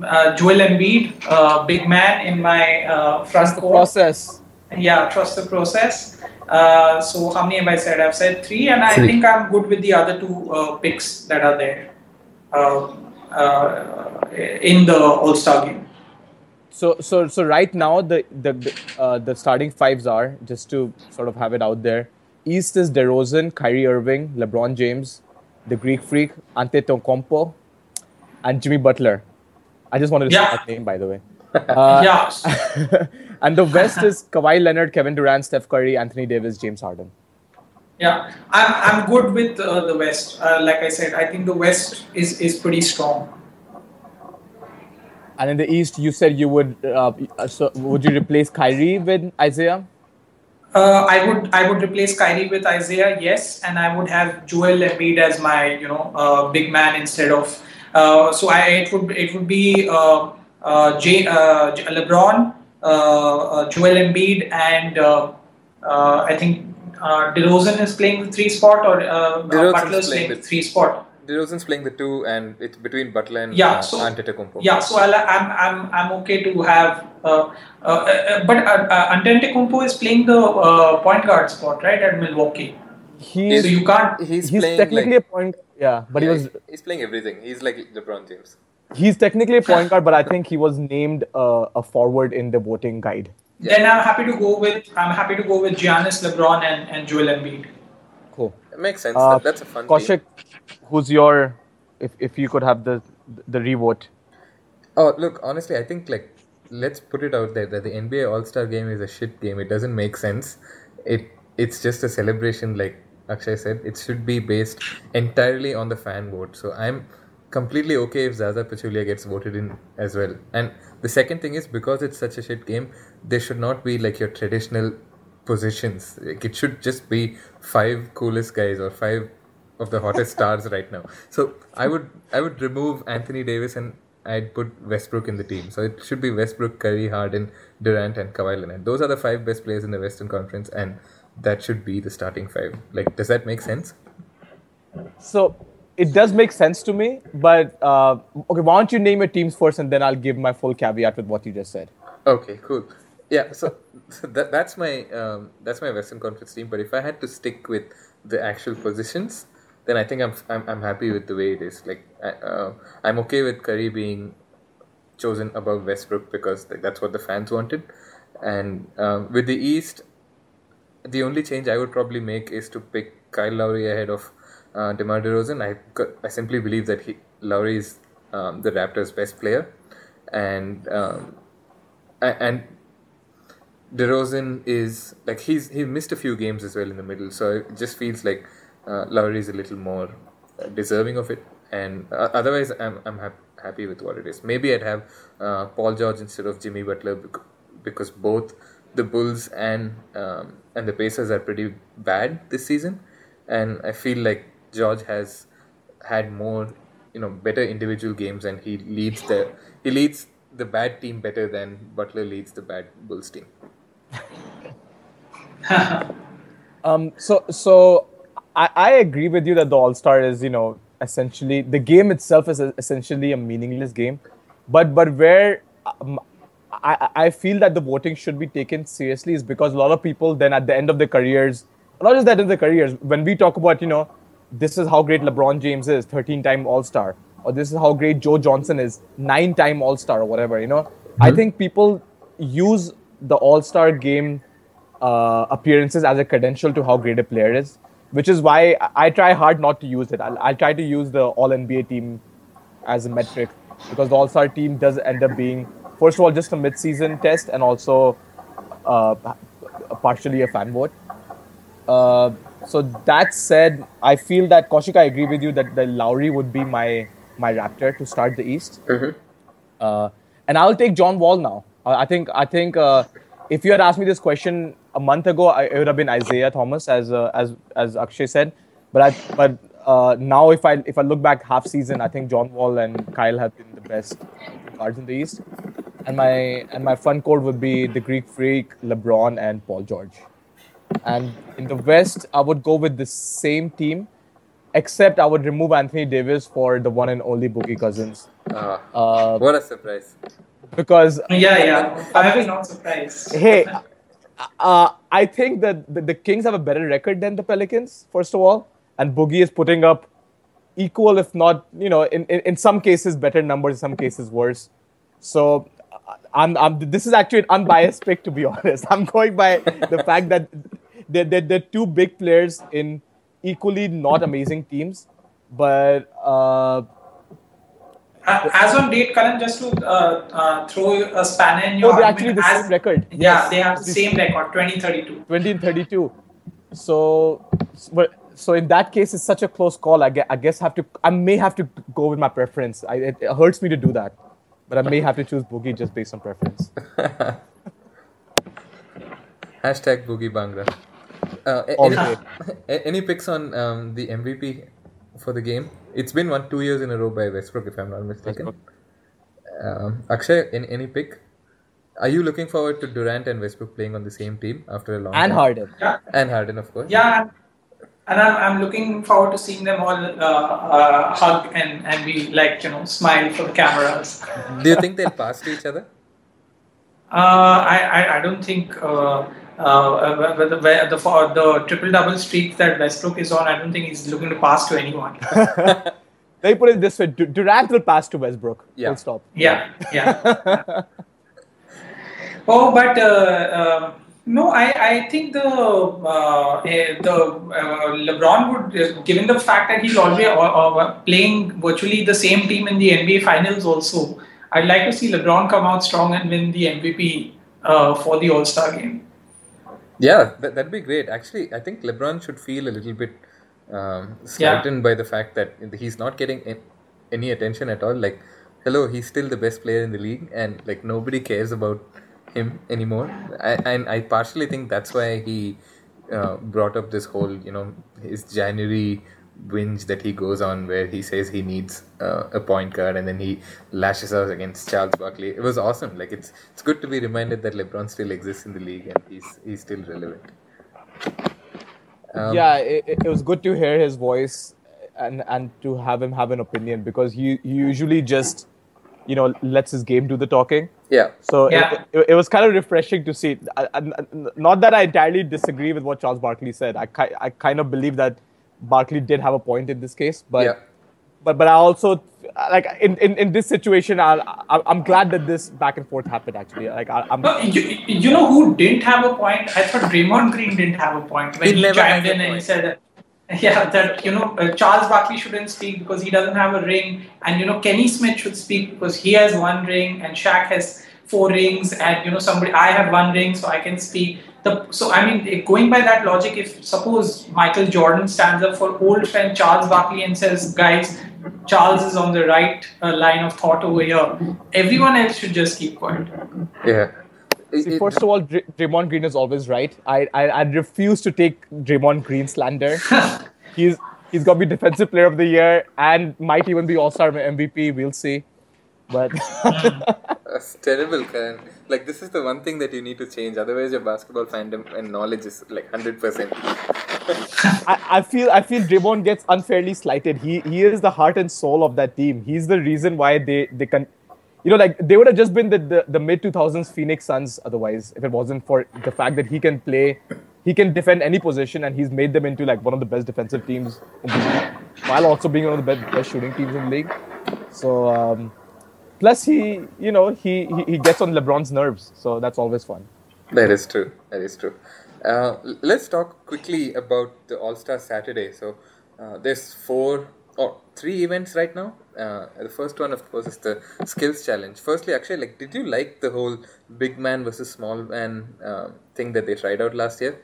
D: uh, Joel Embiid, uh, big man in my uh, front
C: court. process.
D: Yeah, trust the process. Uh, so how many have I said? I've said three, and I three. think I'm good with the other two uh, picks that are there uh, uh, in the All Star game.
C: So, so, so right now the the uh, the starting fives are just to sort of have it out there. East is DeRozan, Kyrie Irving, LeBron James, the Greek Freak, Antetokounmpo, and Jimmy Butler. I just wanted to yeah. say that name, by the way.
D: Uh, yeah.
C: and the West is Kawhi Leonard, Kevin Durant, Steph Curry, Anthony Davis, James Harden.
D: Yeah, I'm, I'm good with uh, the West. Uh, like I said, I think the West is, is pretty strong.
C: And in the East, you said you would. Uh, so would you replace Kyrie with Isaiah?
D: Uh, I would I would replace Kyrie with Isaiah, yes, and I would have Joel Embiid as my you know uh, big man instead of Uh, so I, it would it would be uh, uh, J, uh, LeBron, uh, uh, Joel Embiid, and uh, uh, I think uh, DeRozan is playing the three spot or uh,
B: DeRozan's
D: Butler is
B: playing
D: playing the
B: the-
D: three spot.
B: DeRozan's playing the two, and it's between Butler and
D: Yeah,
B: uh,
D: so-
B: Antetokounmpo.
D: Yeah, so I'll, I'm I'm I'm okay to have, uh, uh, uh, but uh, uh, Antetokounmpo is playing the uh, point guard spot right at Milwaukee.
C: He's
D: So you can't.
B: He's,
C: he's
B: playing
C: technically
B: like,
C: a point. Yeah, but
B: yeah,
C: he was
B: he's playing everything. He's like LeBron James.
C: he's technically a point guard, but I think he was named uh, a forward in the voting guide.
D: Then I'm happy to go with I'm happy to go with Giannis, LeBron, and, and Joel Embiid.
C: Cool.
B: It makes sense.
C: Uh,
B: that, that's a fun
C: Kaushik,
B: team.
C: who's your if if you could have the the revote?
B: Oh, look, honestly, I think like let's put it out there that the NBA All Star game is a shit game. It doesn't make sense. It it's just a celebration, like Akshay said. It should be based entirely on the fan vote. So I'm completely okay if Zaza Pachulia gets voted in as well. And the second thing is because it's such a shit game, there should not be like your traditional positions. Like it should just be five coolest guys or five of the hottest stars right now. So I would I would remove Anthony Davis and I'd put Westbrook in the team. So it should be Westbrook, Curry, Harden, Durant, and Kawhi Leonard. Those are the five best players in the Western Conference, and that should be the starting five. Like, does that make sense?
C: So it does make sense to me, but uh, okay. Why don't you name your teams first, and then I'll give my full caveat with what you just said.
B: Okay, cool. Yeah, so, so that, that's my um, that's my Western Conference team. But if I had to stick with the actual positions, then I think I'm I'm, I'm happy with the way it is. Like I, uh, I'm okay with Curry being chosen above Westbrook because like, that's what the fans wanted. And um, with the East, the only change I would probably make is to pick Kyle Lowry ahead of uh, DeMar DeRozan. I I simply believe that he Lowry is um, the Raptors' best player, and um, and DeRozan is like he's he missed a few games as well in the middle, so it just feels like uh, Lowry is a little more uh, deserving of it. And uh, otherwise, I'm I'm hap- happy with what it is. Maybe I'd have uh, Paul George instead of Jimmy Butler because both the Bulls and um, and the Pacers are pretty bad this season, and I feel like George has had more you know better individual games and he leads the he leads the bad team better than Butler leads the bad Bulls team.
C: Um, so so I, I agree with you that the All Star is you know essentially the game itself is essentially a meaningless game, but but where um, I I feel that the voting should be taken seriously is because a lot of people then at the end of their careers, not just that in their careers, when we talk about you know this is how great LeBron James is, 13 time All Star, or this is how great Joe Johnson is, nine time All Star or whatever, you know, I think people use the All Star game uh, appearances as a credential to how great a player is, which is why I I try hard not to use it. I'll, I'll try to use the All NBA team as a metric because the All Star team does end up being, first of all, just a mid season test and also uh, partially a fan vote. Uh, so that said, I feel that Kaushik, I agree with you that the Lowry would be my my Raptor to start the East. Uh, and I'll take John Wall now. Uh, I think I think uh, if you had asked me this question a month ago, I, it would have been Isaiah Thomas, as uh, as as Akshay said. But I but uh, now if I if I look back half season, I think John Wall and Kyle have been the best guards in the East. And my and my front court would be the Greek Freak, LeBron, and Paul George. And in the West, I would go with the same team, except I would remove Anthony Davis for the one and only Boogie Cousins.
B: Ah,
C: Uh,
B: what a surprise!
C: because
D: yeah, yeah. I was not surprised.
C: hey, uh, I think that the, the Kings have a better record than the Pelicans, first of all, and Boogie is putting up equal, if not, you know, in, in, in some cases better numbers, in some cases worse. So uh, I'm, I'm this is actually an unbiased pick to be honest. I'm going by the fact that they're, they're, they're two big players in equally not amazing teams, but uh,
D: as on date, Karan, just to uh, uh, throw a spanner in your
C: oh, they're actually the
D: as-
C: same record.
D: Yeah,
C: Yes.
D: they have the same record, 2032.
C: 20 and 32. So, but so in that case, it's such a close call. I guess, I guess have to. I may have to go with my preference. I, it, it hurts me to do that, but I may have to choose Boogie just based on preference.
B: Hashtag Boogie Bhangra. Uh, any, any picks on um, the MVP for the game. It's been one two years in a row by Westbrook, if I'm not mistaken. Um, Akshay, any, any pick? Are you looking forward to Durant and Westbrook playing on the same team after a long
C: And
B: time?
C: Harden.
D: Yeah,
B: And Harden, of course.
D: yeah, and I'm, I'm looking forward to seeing them all uh, uh, hug and, and be like you know smile for the cameras.
B: Do you think they'll pass to each other?
D: Uh, I, I, I don't think uh, uh, the, the, the, for the triple double streak that Westbrook is on, I don't think he's looking to pass to anyone.
C: Let me put it this way: Durant will pass to Westbrook.
B: Yeah.
C: Full stop.
D: Yeah, yeah. oh, but uh, um no, I, I think the uh, eh, the uh, LeBron would, uh, given the fact that he's always uh, uh, playing virtually the same team in the NBA Finals, also, I'd like to see LeBron come out strong and win the MVP uh, for the All Star game.
B: Yeah, that, that'd be great. Actually, I think LeBron should feel a little bit um, slightened by the fact that he's not getting any attention at all. Like, hello, he's still the best player in the league, and like nobody cares about him anymore. I, and I partially think that's why he uh, brought up this whole, you know, his January whinge that he goes on where he says he needs uh, a point guard and then he lashes out against Charles Barkley. It was awesome. Like it's it's good to be reminded that LeBron still exists in the league and he's he's still relevant. Um,
C: yeah, it, it- was good to hear his voice and and to have him have an opinion because he, he usually just you know lets his game do the talking.
B: Yeah.
C: So it-
D: Yeah.
C: it, it, was kind of refreshing to see. I, I, not that I entirely disagree with what Charles Barkley said. I, I kind of believe that Barkley did have a point in this case, but
B: yeah.
C: but but I also like in, in, in this situation, I, I I'm glad that this back and forth happened. Actually, like I, I'm
D: you, you know who didn't have a point? I thought Draymond Green didn't have a point when
B: He
D: he, chimed in and he said that. Yeah, that you know uh, Charles Barkley shouldn't speak because he doesn't have a ring, and you know Kenny Smith should speak because he has one ring and Shaq has four rings, and you know somebody I have one ring, so I can speak. The, so I mean, going by that logic, if suppose Michael Jordan stands up for old friend Charles Barkley and says, "Guys, Charles is on the right uh, line of thought over here," everyone else should just keep quiet.
B: Yeah. It-
C: See,
B: it-
C: first of all, Dr- Draymond Green is always right. I, I I refuse to take Draymond Green slander. he's he's gonna be defensive player of the year and might even be All Star MVP. We'll see. But
B: That's terrible, Karan. Like this is the one thing that you need to change. Otherwise, your basketball fandom and knowledge is like hundred percent.
C: I, I feel I feel Draymond gets unfairly slighted. He he is the heart and soul of that team. He's the reason why they they can, you know, like they would have just been the the, the mid two thousands Phoenix Suns otherwise if it wasn't for the fact that he can play, he can defend any position and he's made them into like one of the best defensive teams in the league, while also being one of the best, best shooting teams in the league. So um, plus he you know he, he he gets on LeBron's nerves, so that's always fun.
B: That is true. That is true. Uh, let's talk quickly about the All Star Saturday. So uh, there's four or three events right now. Uh, the first one, of course, is the skills challenge. Firstly, actually, like, did you like the whole big man versus small man uh, thing that they tried out last year?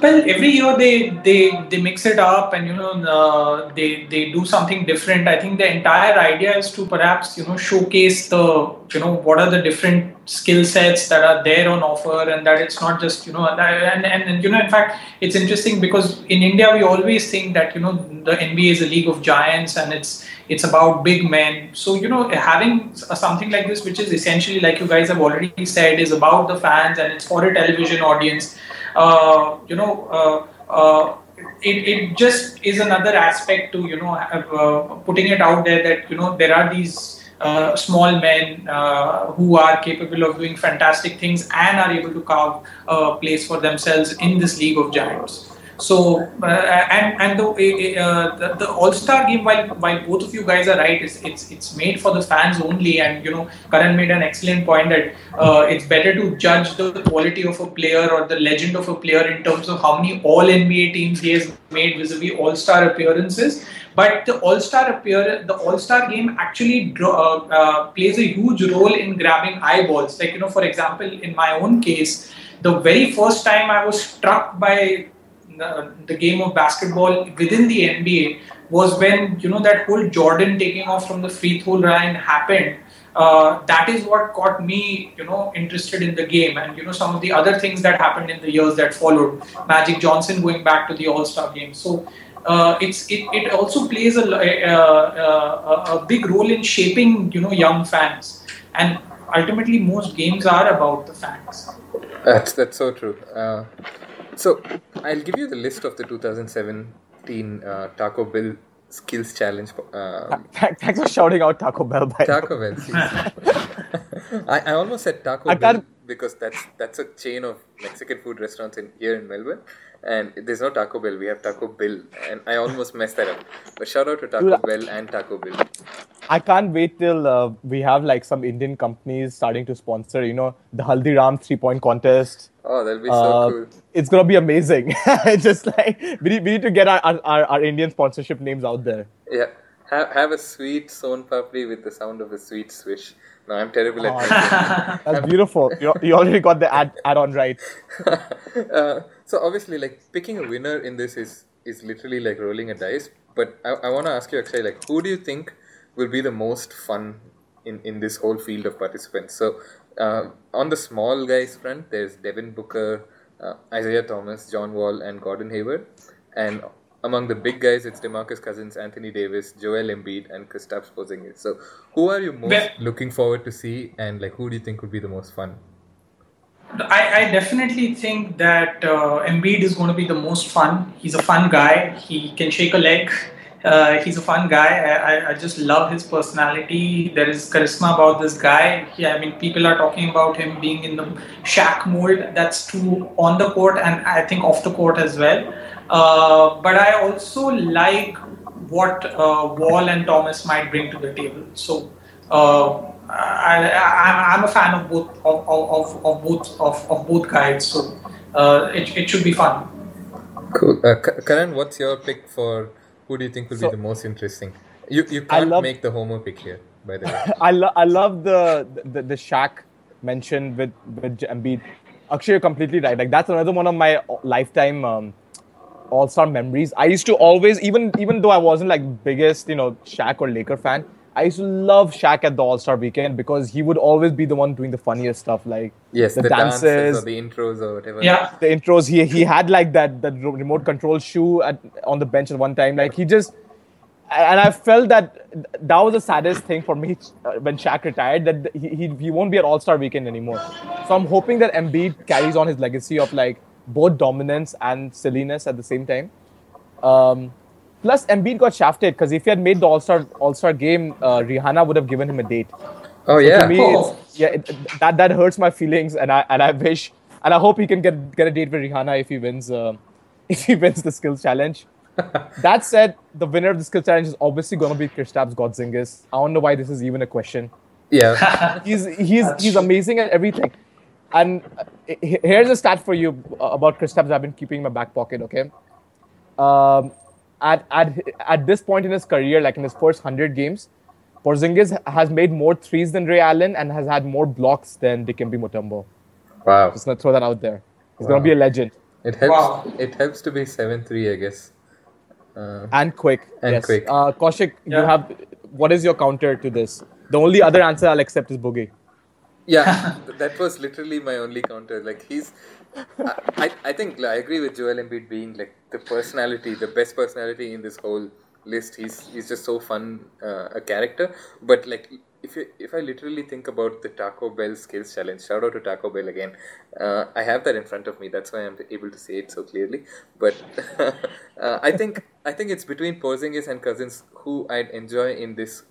D: Well, every year they they they mix it up and you know uh, they they do something different. I think the entire idea is to perhaps you know showcase the you know what are the different skill sets that are there on offer and that it's not just you know and, and and you know in fact it's interesting because in India we always think that you know the NBA is a league of giants and it's it's about big men. So you know having something like this, which is essentially like you guys have already said, is about the fans and it's for a television audience uh, you know, uh, uh, it, it just is another aspect to, you know, uh, putting it out there that, you know, there are these uh, small men uh, who are capable of doing fantastic things and are able to carve a place for themselves in this league of giants. So uh, and and the uh, the, the All Star game, while while both of you guys are right, it's it's it's made for the fans only. And you know, Karan made an excellent point that uh, it's better to judge the quality of a player or the legend of a player in terms of how many All NBA teams he has made vis-a-vis All Star appearances. But the All Star appear the All Star game actually draw, uh, uh, plays a huge role in grabbing eyeballs. Like you know, for example, in my own case, the very first time I was struck by the, the game of basketball within the NBA was when you know that whole Jordan taking off from the free throw line happened. Uh, that is what got me, you know, interested in the game, and you know some of the other things that happened in the years that followed. Magic Johnson going back to the All Star game. So uh, it's it, it also plays a, a, a, a big role in shaping you know young fans, and ultimately most games are about the fans.
B: That's that's so true. Uh, so I'll give you the list of the 2017 uh, Taco Bell skills challenge. Uh,
C: Thanks for shouting out Taco Bell. By.
B: Taco Bell. I, I almost said Taco
C: I
B: Bell
C: can't-
B: because that's that's a chain of Mexican food restaurants in here in Melbourne, and there's no Taco Bell. We have Taco Bill, and I almost messed that up. But shout out to Taco
C: Dude,
B: Bell and Taco Bill.
C: I can't wait till uh, we have like some Indian companies starting to sponsor, you know, the Haldi Ram three point contest.
B: Oh, that'll be so
C: Uh,
B: cool.
C: It's gonna be amazing. Just like we need, we need to get our, our, our Indian sponsorship names out there.
B: Yeah. Have, have a sweet son papdi with the sound of a sweet swish. No, I'm terrible
C: Oh,
B: at
C: That's beautiful. You, you already got the ad, add on right.
B: uh, so obviously, like picking a winner in this is is literally like rolling a dice. But I, I want to ask you actually, like, who do you think will be the most fun in in this whole field of participants? So uh, on the small guys front, there's Devin Booker, uh, Isaiah Thomas, John Wall, and Gordon Hayward, and among the big guys, it's Demarcus Cousins, Anthony Davis, Joel Embiid, and Kristaps Porzingis. So, who are you most
D: Well-
B: looking forward to see, and like, who do you think would be the most fun?
D: I, I definitely think that uh, Embiid is going to be the most fun. He's a fun guy. He can shake a leg. Uh, he's a fun guy. I, I, I just love his personality. There is charisma about this guy. I mean, people are talking about him being in the Shaq mold. That's true on the court and I think off the court as well. Uh, but I also like what uh, Wall and Thomas might bring to the table. So uh, I, I'm a fan of both of, of, of, of both of, of both guys. So uh, it, it should be fun.
B: Cool. Uh, Karan, what's your pick for who do you think will
C: So-
B: be the most interesting? You you can't
C: love-
B: make the homo pick here, by the way.
C: I, lo- I love the, the the Shaq mention with with Embiid. Actually, you're completely right. Like that's another one of my lifetime um, All Star memories. I used to always, even even though I wasn't like biggest you know Shaq or Laker fan, I used to love Shaq at the All Star weekend because he would always be the one doing the funniest stuff, like
B: Yes, the,
C: the,
B: dances,
C: dances,
B: or the intros or whatever.
D: Yeah.
C: the intros. He he had like that that remote control shoe at on the bench at one time. Like he just, and I felt that that was the saddest thing for me uh, when Shaq retired. That he he, he won't be at All Star Weekend anymore. So I'm hoping that Embiid carries on his legacy of like both dominance and silliness at the same time. Um, plus, Embiid got shafted because if he had made the All Star All Star game, uh, Rihanna would have given him a date.
B: Oh
C: To
B: yeah.
C: me,
D: Oh.
C: it's, yeah, it, that that hurts my feelings, and I and I wish and I hope he can get get a date with Rihanna if he wins uh, if he wins the skills challenge. that said, the winner of the skills challenge is obviously going to be Kristaps Godzingis. I don't know why this is even a question.
B: yeah.
C: He's he's he's amazing at everything. And uh, here's a stat for you uh, about Kristaps. I've been keeping in my back pocket. Okay. Um, at, at at this point in his career, like in his first hundred games, Porzingis has made more threes than Ray Allen and has had more blocks than Dikembe Mutombo.
B: Wow.
C: Just gonna throw that out there. He's gonna be a legend
B: It helps.
D: Wow.
B: It helps to be seven three, I guess. Uh,
C: and quick.
B: And
C: yes.
B: quick.
C: Uh, Kaushik, you have what is your counter to this? The only other answer I'll accept is Boogie.
B: yeah, that was literally my only counter. Like he's, I, I, think I agree with Joel Embiid being like the personality, the best personality in this whole list. He's he's just so fun uh, a character. But like if you if I literally think about the Taco Bell skills challenge, shout out to Taco Bell again. Uh, I have that in front of me. That's why I'm able to say it so clearly. But uh, I think I think it's between Porzingis and Cousins who I'd enjoy in this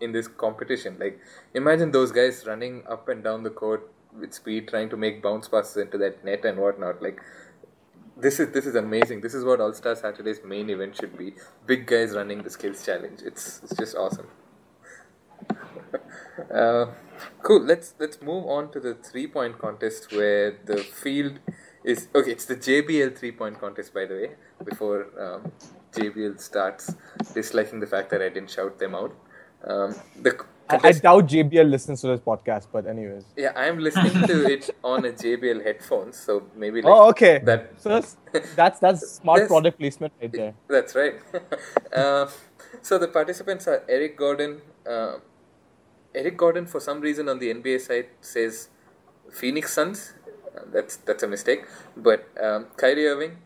B: in this competition. Like, imagine those guys running up and down the court with speed, trying to make bounce passes into that net and whatnot. Like, this is this is amazing. This is what All Star Saturday's main event should be. Big guys running the skills challenge. It's it's just awesome. uh, cool. Let's let's move on to the three point contest where the field is okay. It's the JBL three point contest, by the way. Before um, JBL starts disliking the fact that I didn't shout them out. Um, the
C: I, I doubt JBL listens to this podcast, but anyways.
B: yeah, I'm listening to it on a JBL headphones, so maybe like
C: Oh, okay.
B: that
C: So that's that's, that's smart
B: Yes.
C: product placement right there.
B: That's right. uh, so the participants are Eric Gordon. Uh, Eric Gordon, for some reason, on the NBA side says Phoenix Suns. Uh, that's that's a mistake. But um, Kyrie Irving,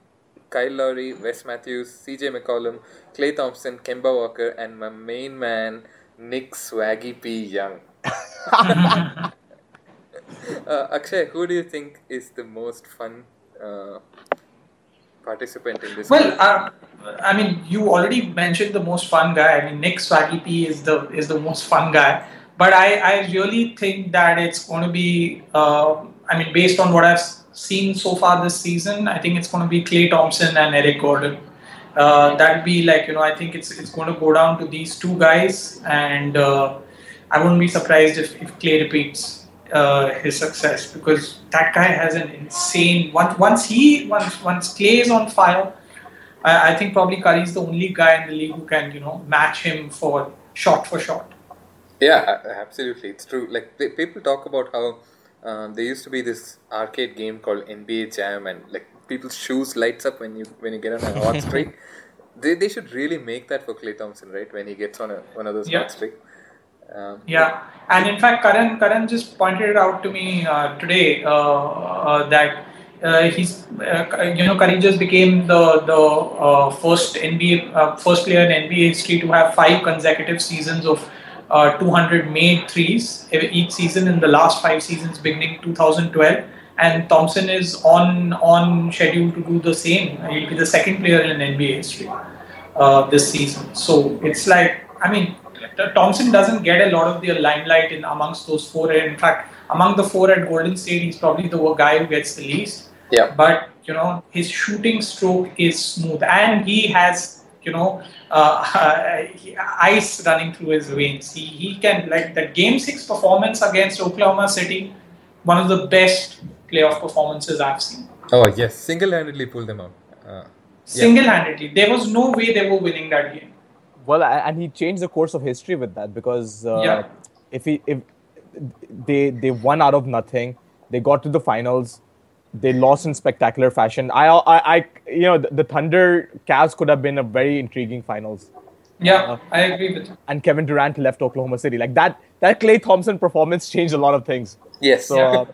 B: Kyle Lowry, Wes Matthews, CJ McCollum, Klay Thompson, Kemba Walker, and my main man, Nick Swaggy P. Young. uh, Akshay, who do you think is the most fun uh, participant in this?
D: Well, uh, I mean, you already mentioned the most fun guy. I mean, Nick Swaggy P is the is the most fun guy. But I, I really think that it's going to be. Uh, I mean, based on what I've seen so far this season, I think it's going to be Klay Thompson and Eric Gordon. Uh, that'd be like you know, I think it's it's going to go down to these two guys, and uh, I wouldn't be surprised if, if Klay repeats uh, his success because that guy has an insane once once he once once Klay is on fire. I, I think probably Curry's the only guy in the league who can you know match him for shot for shot.
B: Yeah, absolutely, it's true. Like people talk about how um, there used to be this arcade game called NBA Jam, and like people's shoes lights up when you when you get on a hot streak. They, they should really make that for Klay Thompson, right? When he gets on a, one of those
D: Yeah.
B: hot streak. Um,
D: Yeah, and in fact, Karan Karan just pointed it out to me uh, today uh, uh, that uh, he's uh, you know Curry just became the the uh, first NBA uh, first player in NBA history to have five consecutive seasons of uh, 200 made threes each season in the last five seasons beginning 2012 and Thompson is on on schedule to do the same. He'll be the second player in NBA history uh, this season. So it's like I mean Thompson doesn't get a lot of the limelight in amongst those four. In fact among the four at Golden State he's probably the guy who gets the least.
B: Yeah.
D: but you know his shooting stroke is smooth. And he has you know uh, ice running through his veins. He, he can like that game 6 performance against oklahoma city one of the best playoff performances i've seen
B: Oh yes, single-handedly pulled them out. Uh,
D: single-handedly there was no way they were winning that game
C: Well, and he changed the course of history with that because uh,
D: Yeah.
C: if he if they they won out of nothing, they got to the finals, they lost in spectacular fashion. I I, I you know the, the Thunder Cavs could have been a very intriguing finals,
D: yeah i agree with you
C: and Kevin Durant left Oklahoma City. Like that that Klay Thompson performance changed a lot of things.
B: yes.
C: So uh,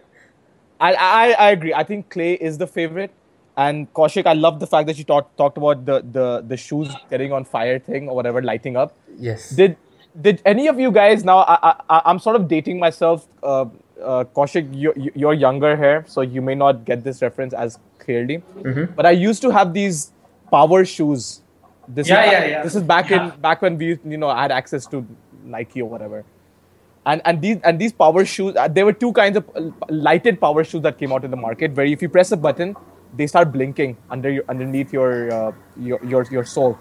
C: I, I I agree. I think Klay is the favorite. And Kaushik, I love the fact that you talked talked about the, the the shoes getting on fire thing or whatever, lighting up.
B: yes.
C: Did did any of you guys now? I, I I'm sort of dating myself. Uh, uh, Kaushik, you, you- you're younger here, so you may not get this reference as clearly. But I used to have these power shoes. This
D: Yeah,
C: is,
D: yeah, yeah.
C: This is back
D: Yeah.
C: in back when we you know had access to Nike or whatever. And and these and these power shoes, uh, there were two kinds of uh, lighted power shoes that came out in the market. Where if you press a button, they start blinking under your underneath your uh, your, your your sole.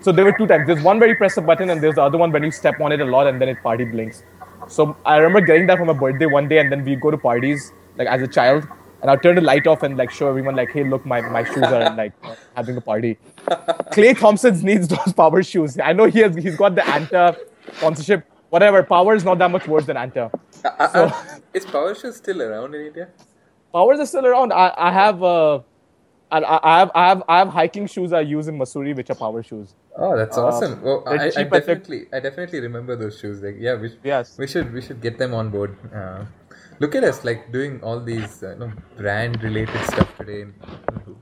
C: So there were two types. There's one where you press a button, and there's the other one when you step on it a lot, and then it party blinks. So I remember getting that for my birthday one day, and then we go to parties like as a child, and I'll turn the light off and like show everyone like, hey, look, my, my shoes are like having a party. Klay Thompson needs those power shoes. I know he has he's got the Anta sponsorship. Whatever, power is not that much worse than Anta.
B: Uh, uh, uh, is Power Shoes still around in India?
C: Powers are still around. I, I have uh, I, I have I have I have hiking shoes I use in Missouri, which are power shoes.
B: Oh, that's
C: Uh,
B: awesome. Well,
C: they're
B: I, I
C: I think.
B: definitely, I definitely remember those shoes. Like, yeah, we,
C: Yes.
B: we should, we should get them on board. Uh, look at us, like doing all these, uh, you know, brand-related stuff today.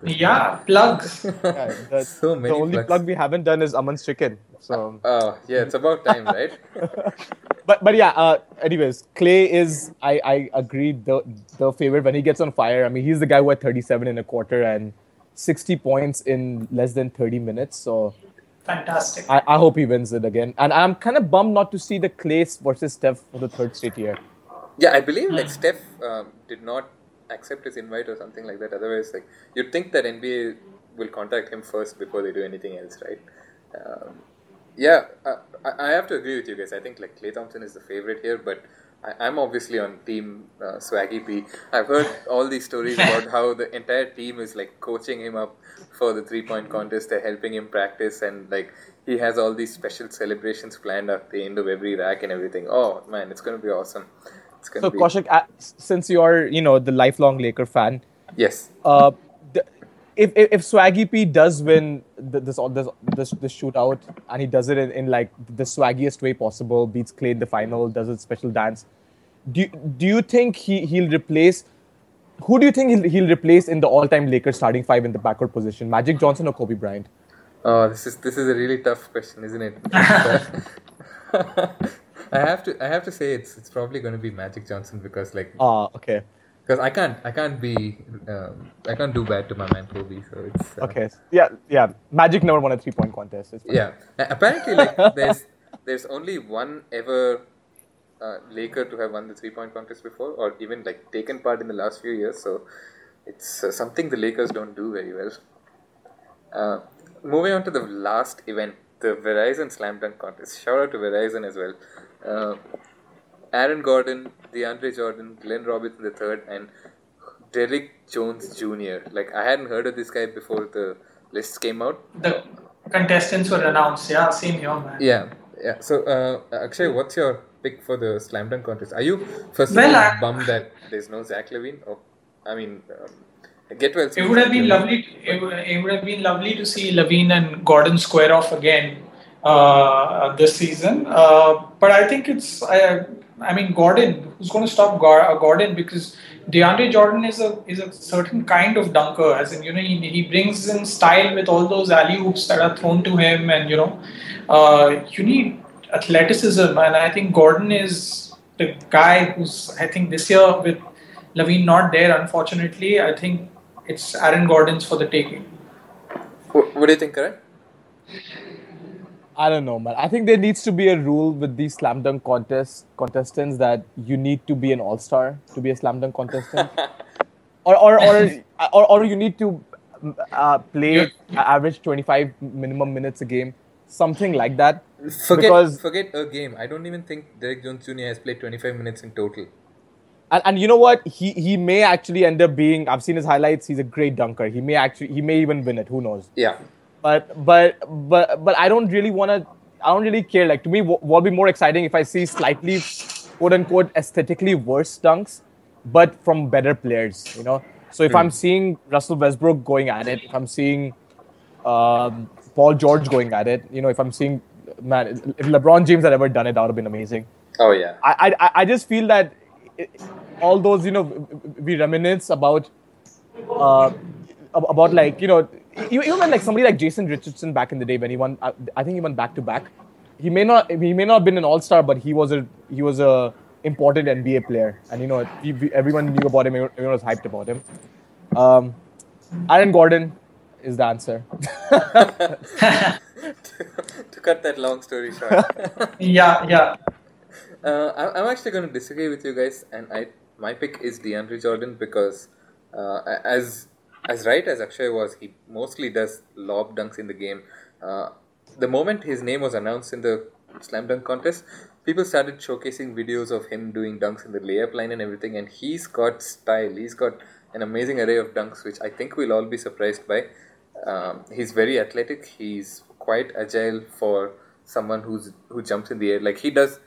D: yeah plugs
C: Yeah, the,
B: So
C: the only
B: plugs.
C: plug we haven't done is Aman's chicken. So,
B: Oh, yeah, it's about time, right?
C: but but yeah. Uh, anyways, Klay is I I agree the the favorite when he gets on fire. I mean, he's the guy who had 37 in a quarter and 60 points in less than 30 minutes. So
D: fantastic
C: I, I hope he wins it again. And I'm kind of bummed not to see the Klay versus Steph for the third straight year.
B: Yeah, I believe like Steph um, did not accept his invite or something like that. Otherwise, like you'd think that NBA will contact him first before they do anything else, right? Um, yeah, uh, I, I have to agree with you guys. I think like Klay Thompson is the favorite here, but I, I'm obviously on team uh, Swaggy P. I've heard all these stories about how the entire team is like coaching him up for the three point contest. They're helping him practice, and like he has all these special celebrations planned at the end of every rack and everything. Oh man, it's gonna be awesome. It's gonna
C: So
B: be
C: Kaushik, since you're you know the lifelong Laker fan,
B: yes.
C: uh, the, if, if if Swaggy P does win the, this this this this shootout and he does it in, in like the swaggiest way possible, beats Klay in the final, does a special dance, do you- do you think he he'll replace who do you think he'll, he'll replace in the all-time Lakers starting five in the backcourt position? Magic Johnson or Kobe Bryant?
B: Oh, this is this is a really tough question, isn't it? I have to I have to say it's it's probably going to be Magic Johnson because like
C: Ah, okay.
B: because I can't I can't be um, I can't do bad to my man Kobe so it's uh,
C: Okay. Yeah, yeah. Magic never won a three-point contest. It's
B: yeah apparently like there's there's only one ever uh, Laker to have won the three point contest before or even like taken part in the last few years so it's uh, something the Lakers don't do very well. Uh, moving on to the last event, the Verizon Slam Dunk Contest. Shout out to Verizon as well. Uh, Aaron Gordon, DeAndre Jordan, Glenn Robinson III, and Derrick Jones Jr. Like I hadn't heard of this guy before the lists came out.
D: The contestants were announced. Yeah, same here, man.
B: Yeah, yeah. So uh, Akshay, what's your pick for the Slam Dunk Contest? Are you first of all
D: I-
B: bummed that there's no Zach LaVine? Or I mean, um, get well.
D: It would have been lovely. It would, it would have been lovely to see LaVine and Gordon square off again this season. Uh, but I think it's. I, I mean, Gordon. Who's going to stop Gor- uh, Gordon? Because DeAndre Jordan is a is a certain kind of dunker. As in, you know, he, he brings in style with all those alley oops that are thrown to him, and you know, uh, you need athleticism, and I think Gordon is the guy who's. I think this year with LaVine not there, unfortunately, I think it's Aaron Gordon's for the taking.
B: What, what do you think, Karan?
C: I don't know, man. I think there needs to be a rule with these slam dunk contest contestants that you need to be an all star to be a slam dunk contestant, or or or, or or you need to uh, play
D: Yeah.
C: average twenty five minimum minutes a game, something like that.
B: Forget
C: Because-
B: forget a game. I don't even think Derrick Jones Jr. has played 25 minutes in total.
C: And, and you know what? He he may actually end up being. I've seen his highlights. He's a great dunker. He may actually. He may even win it. Who knows?
B: Yeah.
C: But but but but I don't really want to. I don't really care. Like to me, what will be more exciting if I see slightly, quote unquote, aesthetically worse dunks, but from better players. You know. So if I'm seeing Russell Westbrook going at it, if I'm seeing um, Paul George going at it, you know, if I'm seeing man, if LeBron James had ever done it, that would have been amazing.
B: Oh yeah.
C: I, I, I just feel that it, all those, you know, we reminisce about, uh, about like, you know, e- even when like somebody like Jason Richardson back in the day when he won, I, I think he won back to back. He may not, he may not have been an all star, but he was a, he was a important NBA player, and you know, he, everyone knew about him. Everyone was hyped about him. Um, Aaron Gordon is the answer.
B: to cut that long story short.
D: Yeah, yeah.
B: Uh, I- I'm actually going to disagree with you guys, and I my pick is DeAndre Jordan because uh, as as right as Akshay was, he mostly does lob dunks in the game. Uh, the moment his name was announced in the slam dunk contest, people started showcasing videos of him doing dunks in the layup line and everything, and he's got style. He's got an amazing array of dunks, which I think we'll all be surprised by. Um, he's very athletic. He's quite agile for someone who's who jumps in the air. Like he does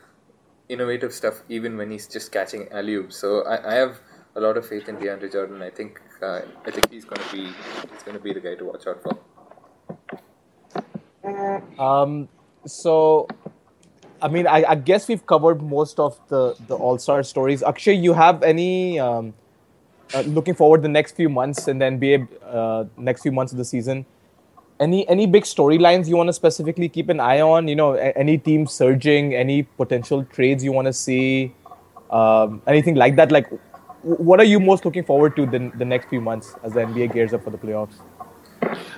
B: innovative stuff even when he's just catching alley oops. So I, I have a lot of faith in DeAndre Jordan. I think uh, I think he's going to be he's going to be the guy to watch out for.
C: Um, so, I mean, I, I guess we've covered most of the, the All Star stories. Akshay, you have any um, uh, looking forward the next few months and then be uh, next few months of the season? Any any big storylines you want to specifically keep an eye on? You know, a- any team surging, any potential trades you want to see, um, anything like that? Like, what are you most looking forward to the, the next few months as the NBA gears up for the playoffs?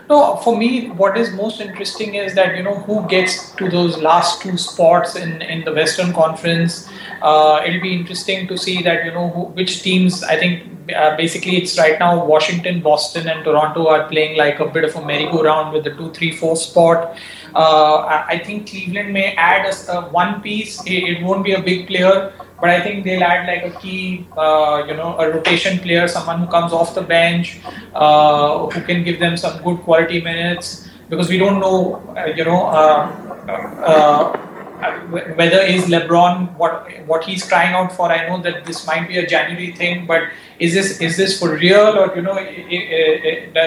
D: No, for me, what is most interesting is that you know who gets to those last two spots in, in the Western Conference. Uh, it'll be interesting to see that you know who, which teams. I think uh, basically it's right now Washington, Boston, and Toronto are playing like a bit of a merry-go-round with the two, three, four spot. Uh, I, think Cleveland may add a, a one piece. It, it won't be a big player, but I think they'll add like a key, uh, you know, a rotation player, someone who comes off the bench, uh, who can give them some good quality minutes. Because we don't know, uh, you know, uh, uh, whether is LeBron what what he's crying out for. I know that this might be a January thing, but is this is this for real, or you know,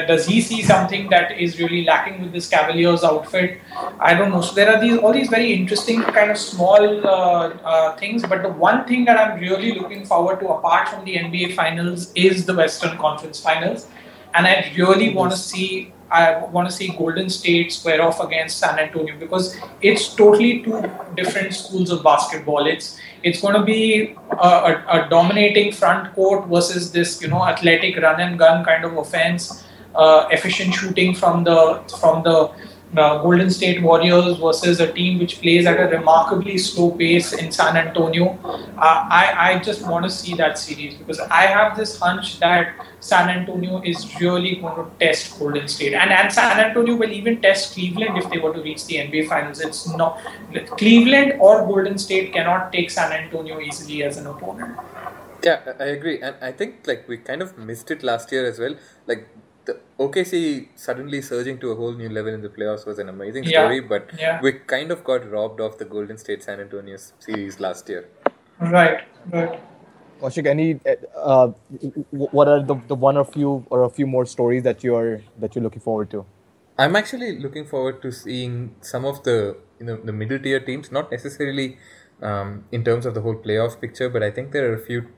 D: does he see something that is really lacking with this Cavaliers outfit? I don't know. So there are these all these very interesting kind of small uh, uh, things, but the one thing that I'm really looking forward to, apart from the NBA Finals, is the Western Conference Finals, and I really want to see I want to see Golden State square off against San Antonio because it's totally two different schools of basketball. It's it's going to be a, a, a dominating front court versus this you know athletic run and gun kind of offense, uh, efficient shooting from the from the uh, Golden State Warriors versus a team which plays at a remarkably slow pace in San Antonio. Uh, I, I just want to see that series because I have this hunch that San Antonio is really going to test Golden State. And, and San Antonio will even test Cleveland if they were to reach the NBA Finals. It's not Cleveland or Golden State cannot take San Antonio easily as an opponent.
B: Yeah, I agree, and I think like we kind of missed it last year as well. Like the OKC suddenly surging to a whole new level in the playoffs was an amazing story,
D: yeah.
B: but
D: yeah.
B: we kind of got robbed of the Golden State San Antonio series last year.
D: Right, right.
C: Kaushik, any uh, what are the, the one or few or a few more stories that you're that you're looking forward to?
B: I'm actually looking forward to seeing some of the you know the middle tier teams, not necessarily um, in terms of the whole playoff picture, but I think there are a few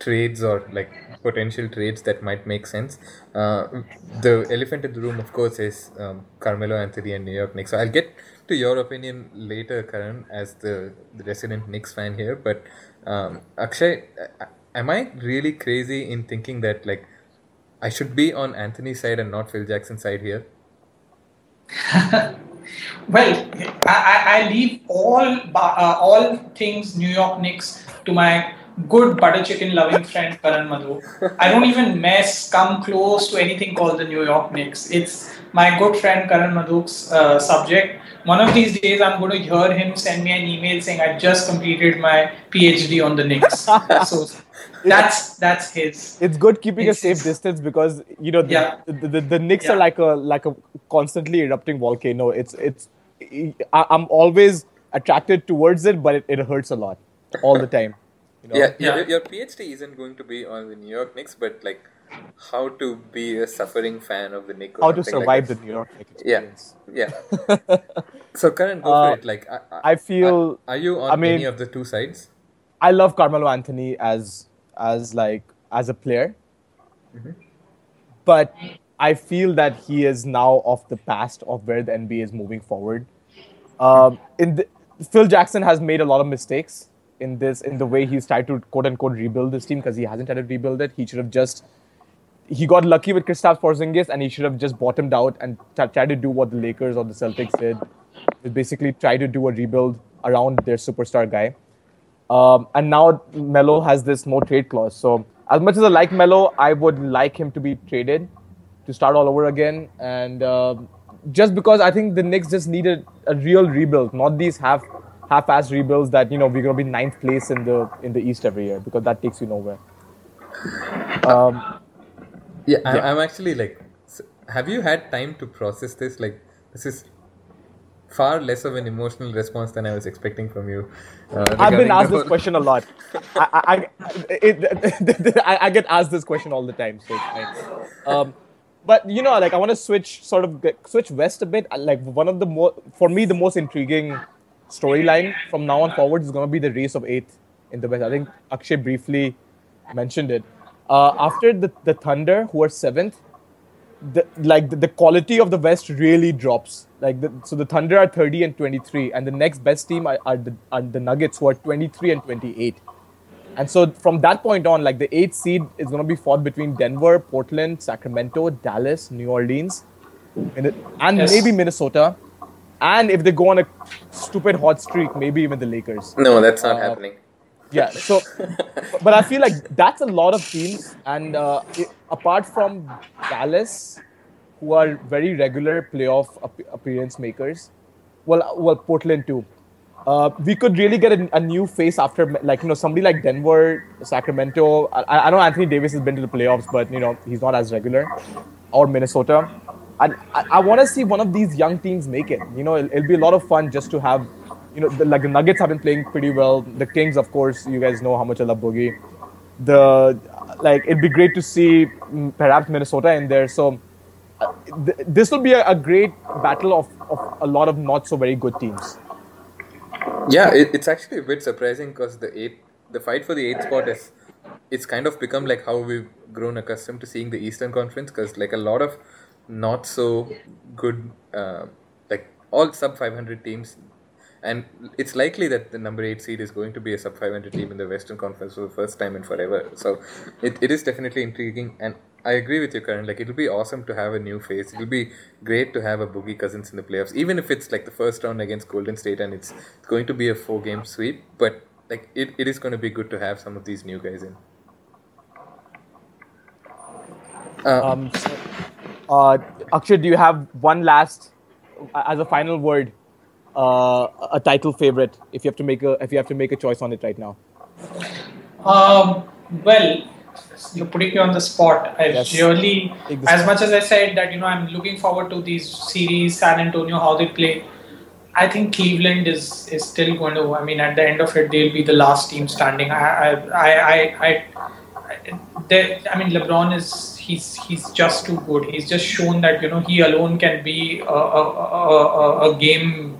B: trades or like potential trades that might make sense. Uh, the elephant in the room, of course, is um, Carmelo Anthony and New York Knicks. So I'll get to your opinion later, Karan, as the, the resident Knicks fan here. But um, Akshay, am I really crazy in thinking that like I should be on Anthony's side and not Phil Jackson's side here?
D: well, I, I leave all uh, all things New York Knicks to my good butter chicken loving friend Karan Madhok. I don't even mess, come close to anything called the New York Knicks. It's my good friend Karan Madhok's uh, subject. One of these days, I'm going to hear him send me an email saying I just completed my PhD on the Knicks. so that's that's his.
C: It's good keeping it's, a safe distance because you know the
D: yeah.
C: the, the, the Knicks yeah. are like a like a constantly erupting volcano. It's it's I'm always attracted towards it, but it, it hurts a lot all the time.
B: You know? yeah, yeah. Your, your PhD isn't going to be on the New York Knicks, but like how to be a suffering fan of the Knicks.
C: How to survive
B: like
C: the New York Knicks
B: experience. Yeah, yeah. so Karan, go
C: uh,
B: for it. Like, I,
C: I feel.
B: Are, are, you on
C: I mean,
B: any of the two sides?
C: I love Carmelo Anthony as as like as a player,
B: mm-hmm.
C: but I feel that he is now of the past of where the NBA is moving forward. Um, in the, Phil Jackson has made a lot of mistakes in this in the way he's tried to quote unquote rebuild this team because he hasn't tried to rebuild it. He should have just he got lucky with Kristaps Porzingis and he should have just bottomed out and t- tried to do what the Lakers or the Celtics did, basically try to do a rebuild around their superstar guy. Um, and now Melo has this no trade clause. So as much as I like Melo, I would like him to be traded to start all over again. And uh, just because I think the Knicks just needed a real rebuild, not these half half-ass rebuilds that you know we're gonna be ninth place in the in the East every year because that takes you nowhere. Um,
B: yeah, I'm, yeah. I'm actually like, have you had time to process this? Like, this is far less of an emotional response than I was expecting from you.
C: Uh, I've been asked this question a lot. I, I, it, I, I, get asked this question all the time, so. Um, but you know, like I want to switch, sort of switch west a bit. Like one of the more, for me, the most intriguing storyline from now on forward is going to be the race of eighth in the West. I think Akshay briefly mentioned it. Uh, after the, the Thunder, who are seventh, the, like the, the, quality of the West really drops. Like the, so, the Thunder are 30 and 23, and the next best team are, are, the, are the Nuggets, who are 23 and 28. And so from that point on, like the eighth seed is going to be fought between Denver, Portland, Sacramento, Dallas, New Orleans, and yes. maybe Minnesota and if they go on a stupid hot streak, maybe even the Lakers.
B: No, that's not uh, happening.
C: Yeah, so, but I feel like that's a lot of teams, and uh, it, apart from Dallas, who are very regular playoff appearance makers, well, well, Portland too. Uh, we could really get a, a, new face after, like you know, somebody like Denver, Sacramento. I, I know Anthony Davis has been to the playoffs, but you know he's not as regular, or Minnesota. I, I want to see one of these young teams make it. You know, it'll, it'll, be a lot of fun just to have you know, the, like the Nuggets have been playing pretty well. The Kings, of course, you guys know how much I love Boogie. The like, it'd be great to see mm, perhaps Minnesota in there. So uh, th- this will be a, a great battle of, of a lot of not so very good teams.
B: Yeah, it, it's actually a bit surprising because the eight, the fight for the eighth spot is, it's kind of become like how we've grown accustomed to seeing the Eastern Conference because like a lot of not so good, uh, like all sub 500 teams, and it's likely that the number eight seed is going to be a sub 500 team in the Western Conference for the first time in forever. So it, it is definitely intriguing, and I agree with you, Karan. Like it'll be awesome to have a new face. It'll be great to have a Boogie Cousins in the playoffs, even if it's like the first round against Golden State and it's going to be a four game sweep. But like it, it is going to be good to have some of these new guys in. Uh,
C: Um, so, uh, Akshay, do you have one last, uh, as a final word, uh, a title favorite? If you have to make a, if you have to make a choice on it right now.
D: Um, well, you're putting me on the spot. I
C: Yes.
D: really, as much as I said that you know I'm looking forward to these series, San Antonio, how they play. I think Cleveland is is still going to. I mean, at the end of it, they'll be the last team standing. I I I I. I they, I mean, LeBron is he's he's just too good. He's just shown that you know he alone can be a, a, a, a, game,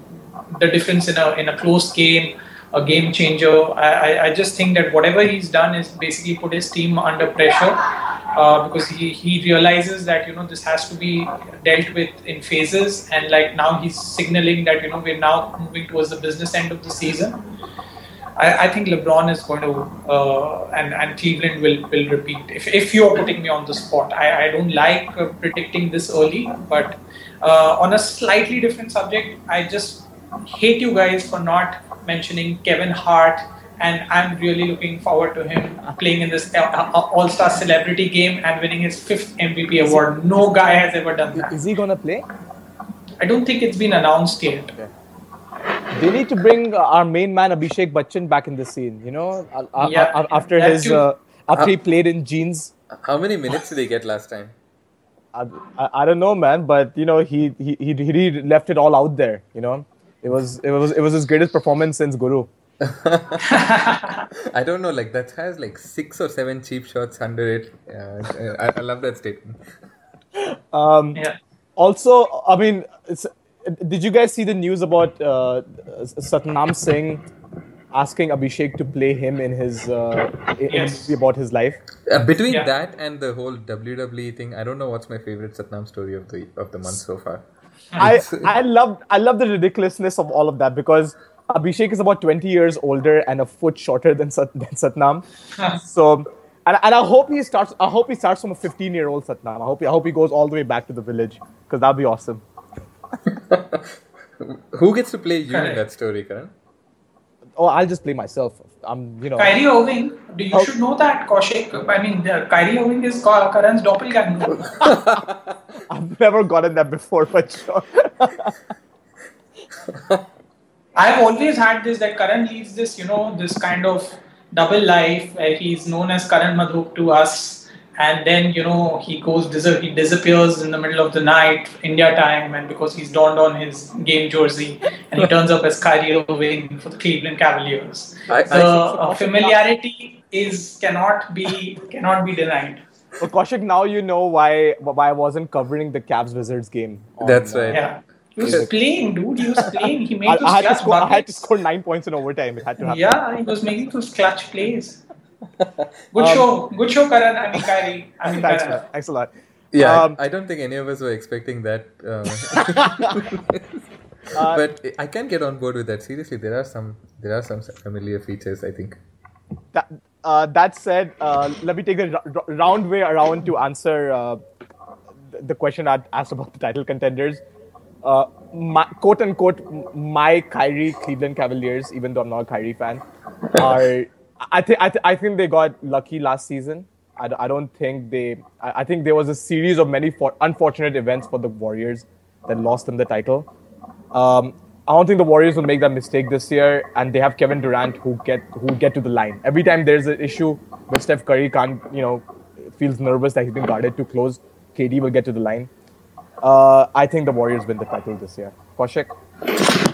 D: the difference in a in a close game, a game changer. I, I, I just think that whatever he's done is basically put his team under pressure uh, because he, he realizes that you know this has to be dealt with in phases and like now he's signaling that you know we're now moving towards the business end of the season. I, I think LeBron is going to uh, and and Cleveland will will repeat. If, if you are putting me on the spot, I, I don't like uh, predicting this early, but uh, on a slightly different subject, I just hate you guys for not mentioning Kevin Hart, and I'm really looking forward to him playing in this All Star Celebrity Game and winning his fifth MVP award. No guy has ever done that.
C: Is he gonna play?
D: I don't think it's been announced yet.
C: They need to bring uh, our main man Abhishek Bachchan back in the scene. You know, uh, uh,
D: Yeah,
C: after
D: that
C: his uh, after he
B: Uh,
C: played in jeans.
B: how many minutes did he get last time?
C: I, I, I don't know, man, but you know he, he he he really left it all out there. You know, it was it was it was his greatest performance since Guru.
B: I don't know, like that has like six or seven cheap shots under it. Yeah, I, I love that statement.
C: Um,
D: Yeah.
C: Also, I mean, it's, did you guys see the news about uh, Satnam Singh asking Abhishek to play him in his uh, in in
D: Yes.
C: movie about his life?
B: Uh, between
D: Yeah.
B: that and the whole WWE thing, I don't know what's my favorite Satnam story of the of the month so far.
C: I I love I love the ridiculousness of all of that because Abhishek is about 20 years older and a foot shorter than, Sat, than Satnam. so and, and I hope he starts I hope he starts from a 15 year old Satnam. I hope he, I hope he goes all the way back to the village because that'd be awesome.
B: Who gets to play you in that story, Karan?
C: Oh, I'll just play myself. I'm you know
D: Kyrie Irving, do you
C: Oh.
D: should know that Kaushik. I mean, the, Kyrie Irving is Ka- Karan's doppelganger.
C: I've never gotten that before, but sure.
D: I've always had this that Karan leads this, you know, this kind of double life where he's known as Karan Madhok to us, and then you know he goes he disappears in the middle of the night, India time, and because he's donned on his game jersey, and he turns up as Kyrie Irving for the Cleveland Cavaliers.
B: I-
D: the
B: I-
D: uh, familiarity is cannot be cannot be denied.
C: Well, Kaushik, now you know why why I wasn't covering the Cavs Wizards game. on,
B: That's
C: uh,
B: right.
D: Yeah. He was playing, dude. He was playing. He made
C: I,
D: those
C: I had to
D: clutch
C: score. I had to score nine points in overtime. It had to happen.
D: Yeah, he was making those clutch plays. Good
C: Um,
D: show. Good show, Karan. I mean, Kyrie. I mean,
C: Thanks,
D: Karan.
C: Thanks a lot.
B: Yeah, I-
C: Um,
B: I, don't think any of us were expecting that. Uh,
C: Uh,
B: but I can get on board with that. Seriously, there are some there are some familiar features. I think.
C: That, uh, that said, uh, let me take the r- r- round way around to answer uh, the- the question I asked about the title contenders. Uh, my, quote unquote, my Kyrie Cleveland Cavaliers, even though I'm not a Kyrie fan, are I think th- I think they got lucky last season. I, d- I don't think they. I, I think there was a series of many for- unfortunate events for the Warriors that lost them the title. Um, I don't think the Warriors will make that mistake this year, and they have Kevin Durant who get who get to the line every time there's an issue where Steph Curry can't, you know, feels nervous that he's been guarded too close. KD will get to the line. Uh, I think the Warriors win the title this year. Kaushik,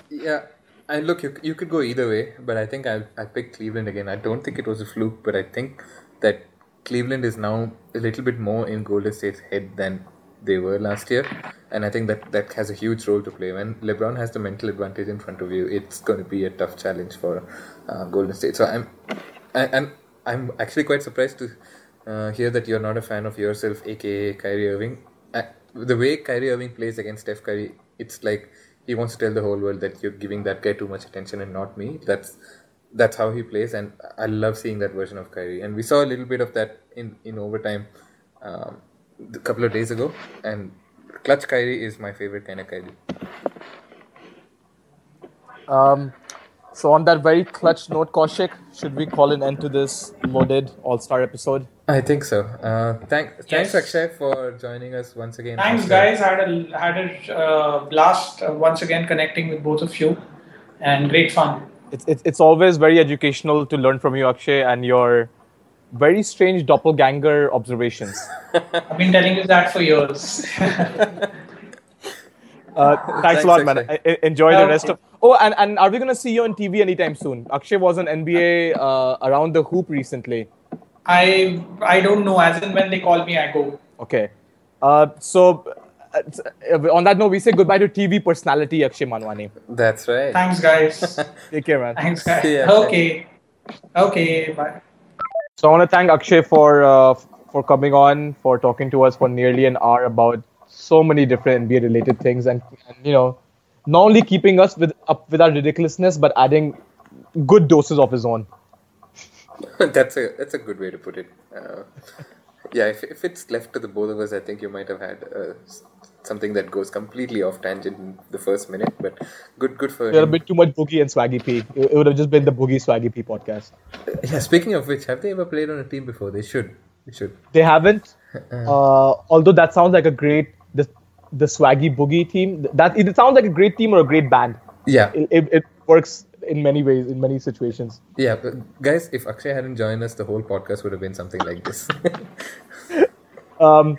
B: Yeah, I look, you, you could go either way, but I think I I picked Cleveland again. I don't think it was a fluke, but I think that Cleveland is now a little bit more in Golden State's head than they were last year, and I think that that has a huge role to play. When LeBron has the mental advantage in front of you, it's going to be a tough challenge for uh, Golden State. So I'm, I, and I'm actually quite surprised to uh, hear that you're not a fan of yourself, aka Kyrie Irving. Uh, the way Kyrie Irving plays against Steph Curry, it's like he wants to tell the whole world that you're giving that guy too much attention and not me. That's that's how he plays, and I love seeing that version of Kyrie. And we saw a little bit of that in in overtime um, a couple of days ago. And clutch Kyrie is my favorite kind of Kyrie.
C: Um, so on that very clutch note, Kaushik, should we call an end to this loaded All Star episode?
B: I think so. Uh, thank, thanks Akshay for joining us once again.
D: Thanks,
B: after-
D: guys. I had a had a uh, blast uh, once again connecting with both of you, and great fun.
C: It's, it's, it's always very educational to learn from you, Akshay, and your very strange doppelganger observations.
D: I've been telling you that for years.
C: Uh, thanks, a lot, man.
B: Akshay.
C: I, I- enjoy the rest of. Oh, and, and are we gonna see you on TV anytime soon? Akshay was on NBA uh, around the hoop recently.
D: I I don't know. As in when they call me, I go.
C: Okay. Uh, so uh, uh, on that note, we say goodbye to TV personality Akshay Manwani.
B: That's right.
D: Thanks, guys.
C: Take care, man.
D: Thanks, guys.
B: See ya.
D: Okay. Okay. Bye.
C: So I want to thank Akshay for uh, for coming on, for talking to us for nearly an hour about so many different NBA related things, and, and you know, not only keeping us with up with our ridiculousness, but adding good doses of his own.
B: that's a that's a good way to put it. Uh, yeah, if, if it's left to the both of us, I think you might have had uh, something that goes completely off tangent in the first minute. But good, good for
C: There a bit too much Boogie and Swaggy P. It, would have just been the Boogie Swaggy P podcast.
B: Yeah. Speaking of which, have they ever played on a team before? They should. They should.
C: They haven't. Uh, although that sounds like a great the the Swaggy Boogie team. That it sounds like a great team or a great band.
B: Yeah.
C: It, it, it works in many ways in many situations.
B: Yeah, but guys, if Akshay hadn't joined us, the whole podcast would have been something like this.
C: Um,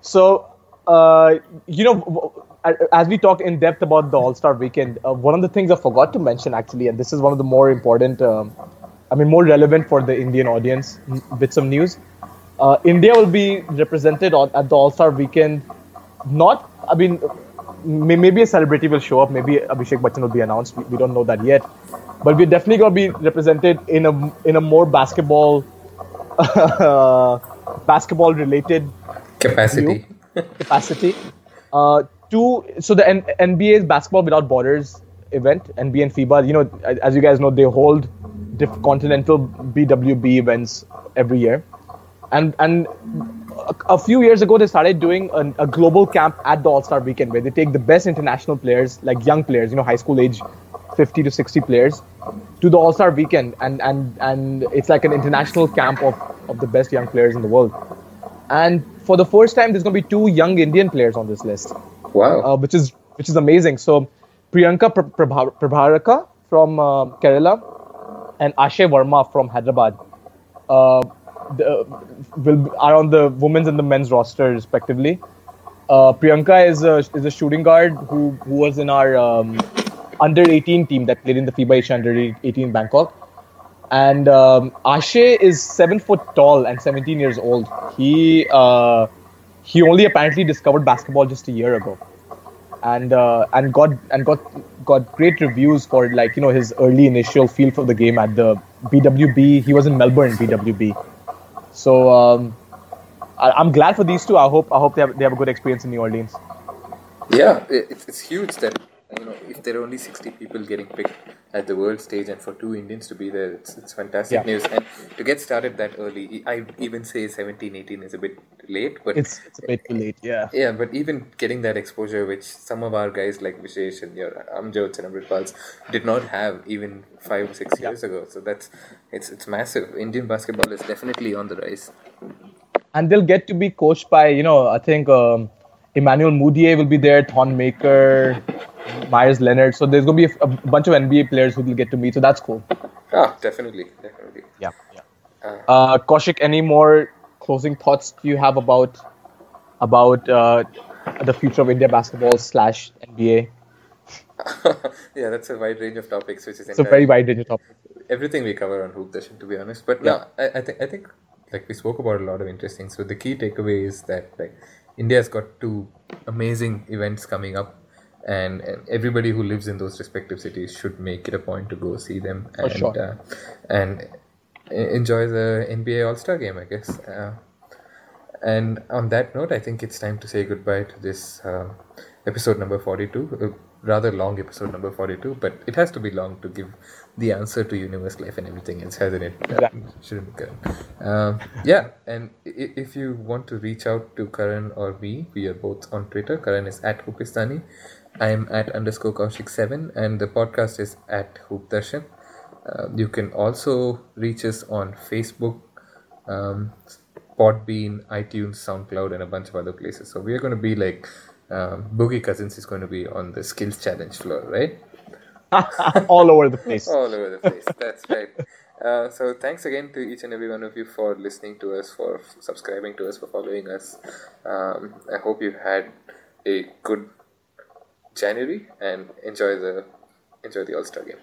C: so, uh, you know, as we talked in depth about the All Star Weekend, uh, one of the things I forgot to mention actually, and this is one of the more important, um, I mean, more relevant for the Indian audience bits of news. Uh, India will be represented on, at the All Star Weekend. Not, I mean, maybe a celebrity will show up. Maybe Abhishek Bachchan will be announced. We, we don't know that yet, but we're definitely going to be represented in a in a more basketball basketball related
B: Capacity.
C: capacity. Uh, two, so the N- NBA's Basketball Without Borders event, NBA and FIBA, you know, as you guys know, they hold diff- continental BWB events every year. And and a, a few years ago, they started doing an, a global camp at the All Star Weekend where they take the best international players, like young players, you know, high school age, 50 to 60 players, to the All Star Weekend, and and and it's like an international camp of of the best young players in the world. And for the first time, there's going to be two young Indian players on this list,
B: Wow.
C: uh, which is which is amazing. So Priyanka Pra- Prabha- Prabharaka from uh, Kerala and Ashay Verma from Hyderabad uh, the, will are on the women's and the men's roster respectively. Uh, Priyanka is a is a shooting guard who who was in our um, under 18 team that played in the FIBA Asia under 18 Bangkok. And um, Ashay is seven foot tall and 17 years old. He uh, he only apparently discovered basketball just a year ago, and uh, and got and got got great reviews for like you know his early initial feel for the game at the BWB. He was in Melbourne BWB, so um, I, I'm glad for these two. I hope I hope they have they have a good experience in New Orleans.
B: Yeah, it- it's, it's huge that you know if there are only sixty people getting picked at the world stage and for two Indians to be there, it's it's fantastic
C: Yeah.
B: news. And to get started that early, I even say 17, 18 is a bit late, but
C: It's it's a bit too late. Yeah.
B: yeah, but even getting that exposure, which some of our guys like Vishesh and your Amjyot and Amritpals did not have even five or six years ago. So that's it's it's massive. Indian basketball is definitely on the rise.
C: and they'll get to be coached by you know I think um, Emmanuel Mudiay will be there, Thon Maker, Meyers Leonard. So there's gonna be a, a bunch of NBA players who will get to meet. So that's cool.
B: Ah, definitely, definitely.
C: Yeah. yeah. Uh, Kaushik, any more closing thoughts do you have about about uh, the future of India basketball slash NBA?
B: yeah, that's a wide range of topics, which is
C: It's a very wide range of topics.
B: everything we cover on Hoop Darshan, to be honest. But no, I, I think I think like we spoke about a lot of interesting. So the key takeaway is that like India's got two amazing events coming up, and, and everybody who lives in those respective cities should make it a point to go see them and
C: sure.
B: uh, and e- enjoy the NBA All Star game, I guess. Uh, and on that note, I think it's time to say goodbye to this uh, episode number 42. A rather long episode number 42, but it has to be long to give the answer to universe, life, and everything else, hasn't it? Uh, shouldn't be Karan. Um, yeah, and if you want to reach out to Karan or me, we are both on Twitter. Karan is at Hoopistani. I am at underscore Kaushik7, and the podcast is at Hoop Darshan. Uh, you can also reach us on Facebook, um, Podbean, iTunes, SoundCloud, and a bunch of other places. So we are going to be like um, Boogie Cousins is going to be on the skills challenge floor, right?
C: All over the place.
B: All over the place. That's right. Uh, so thanks again to each and every one of you for listening to us, for subscribing to us, for following us. Um, I hope you had a good January and enjoy the enjoy the All Star game.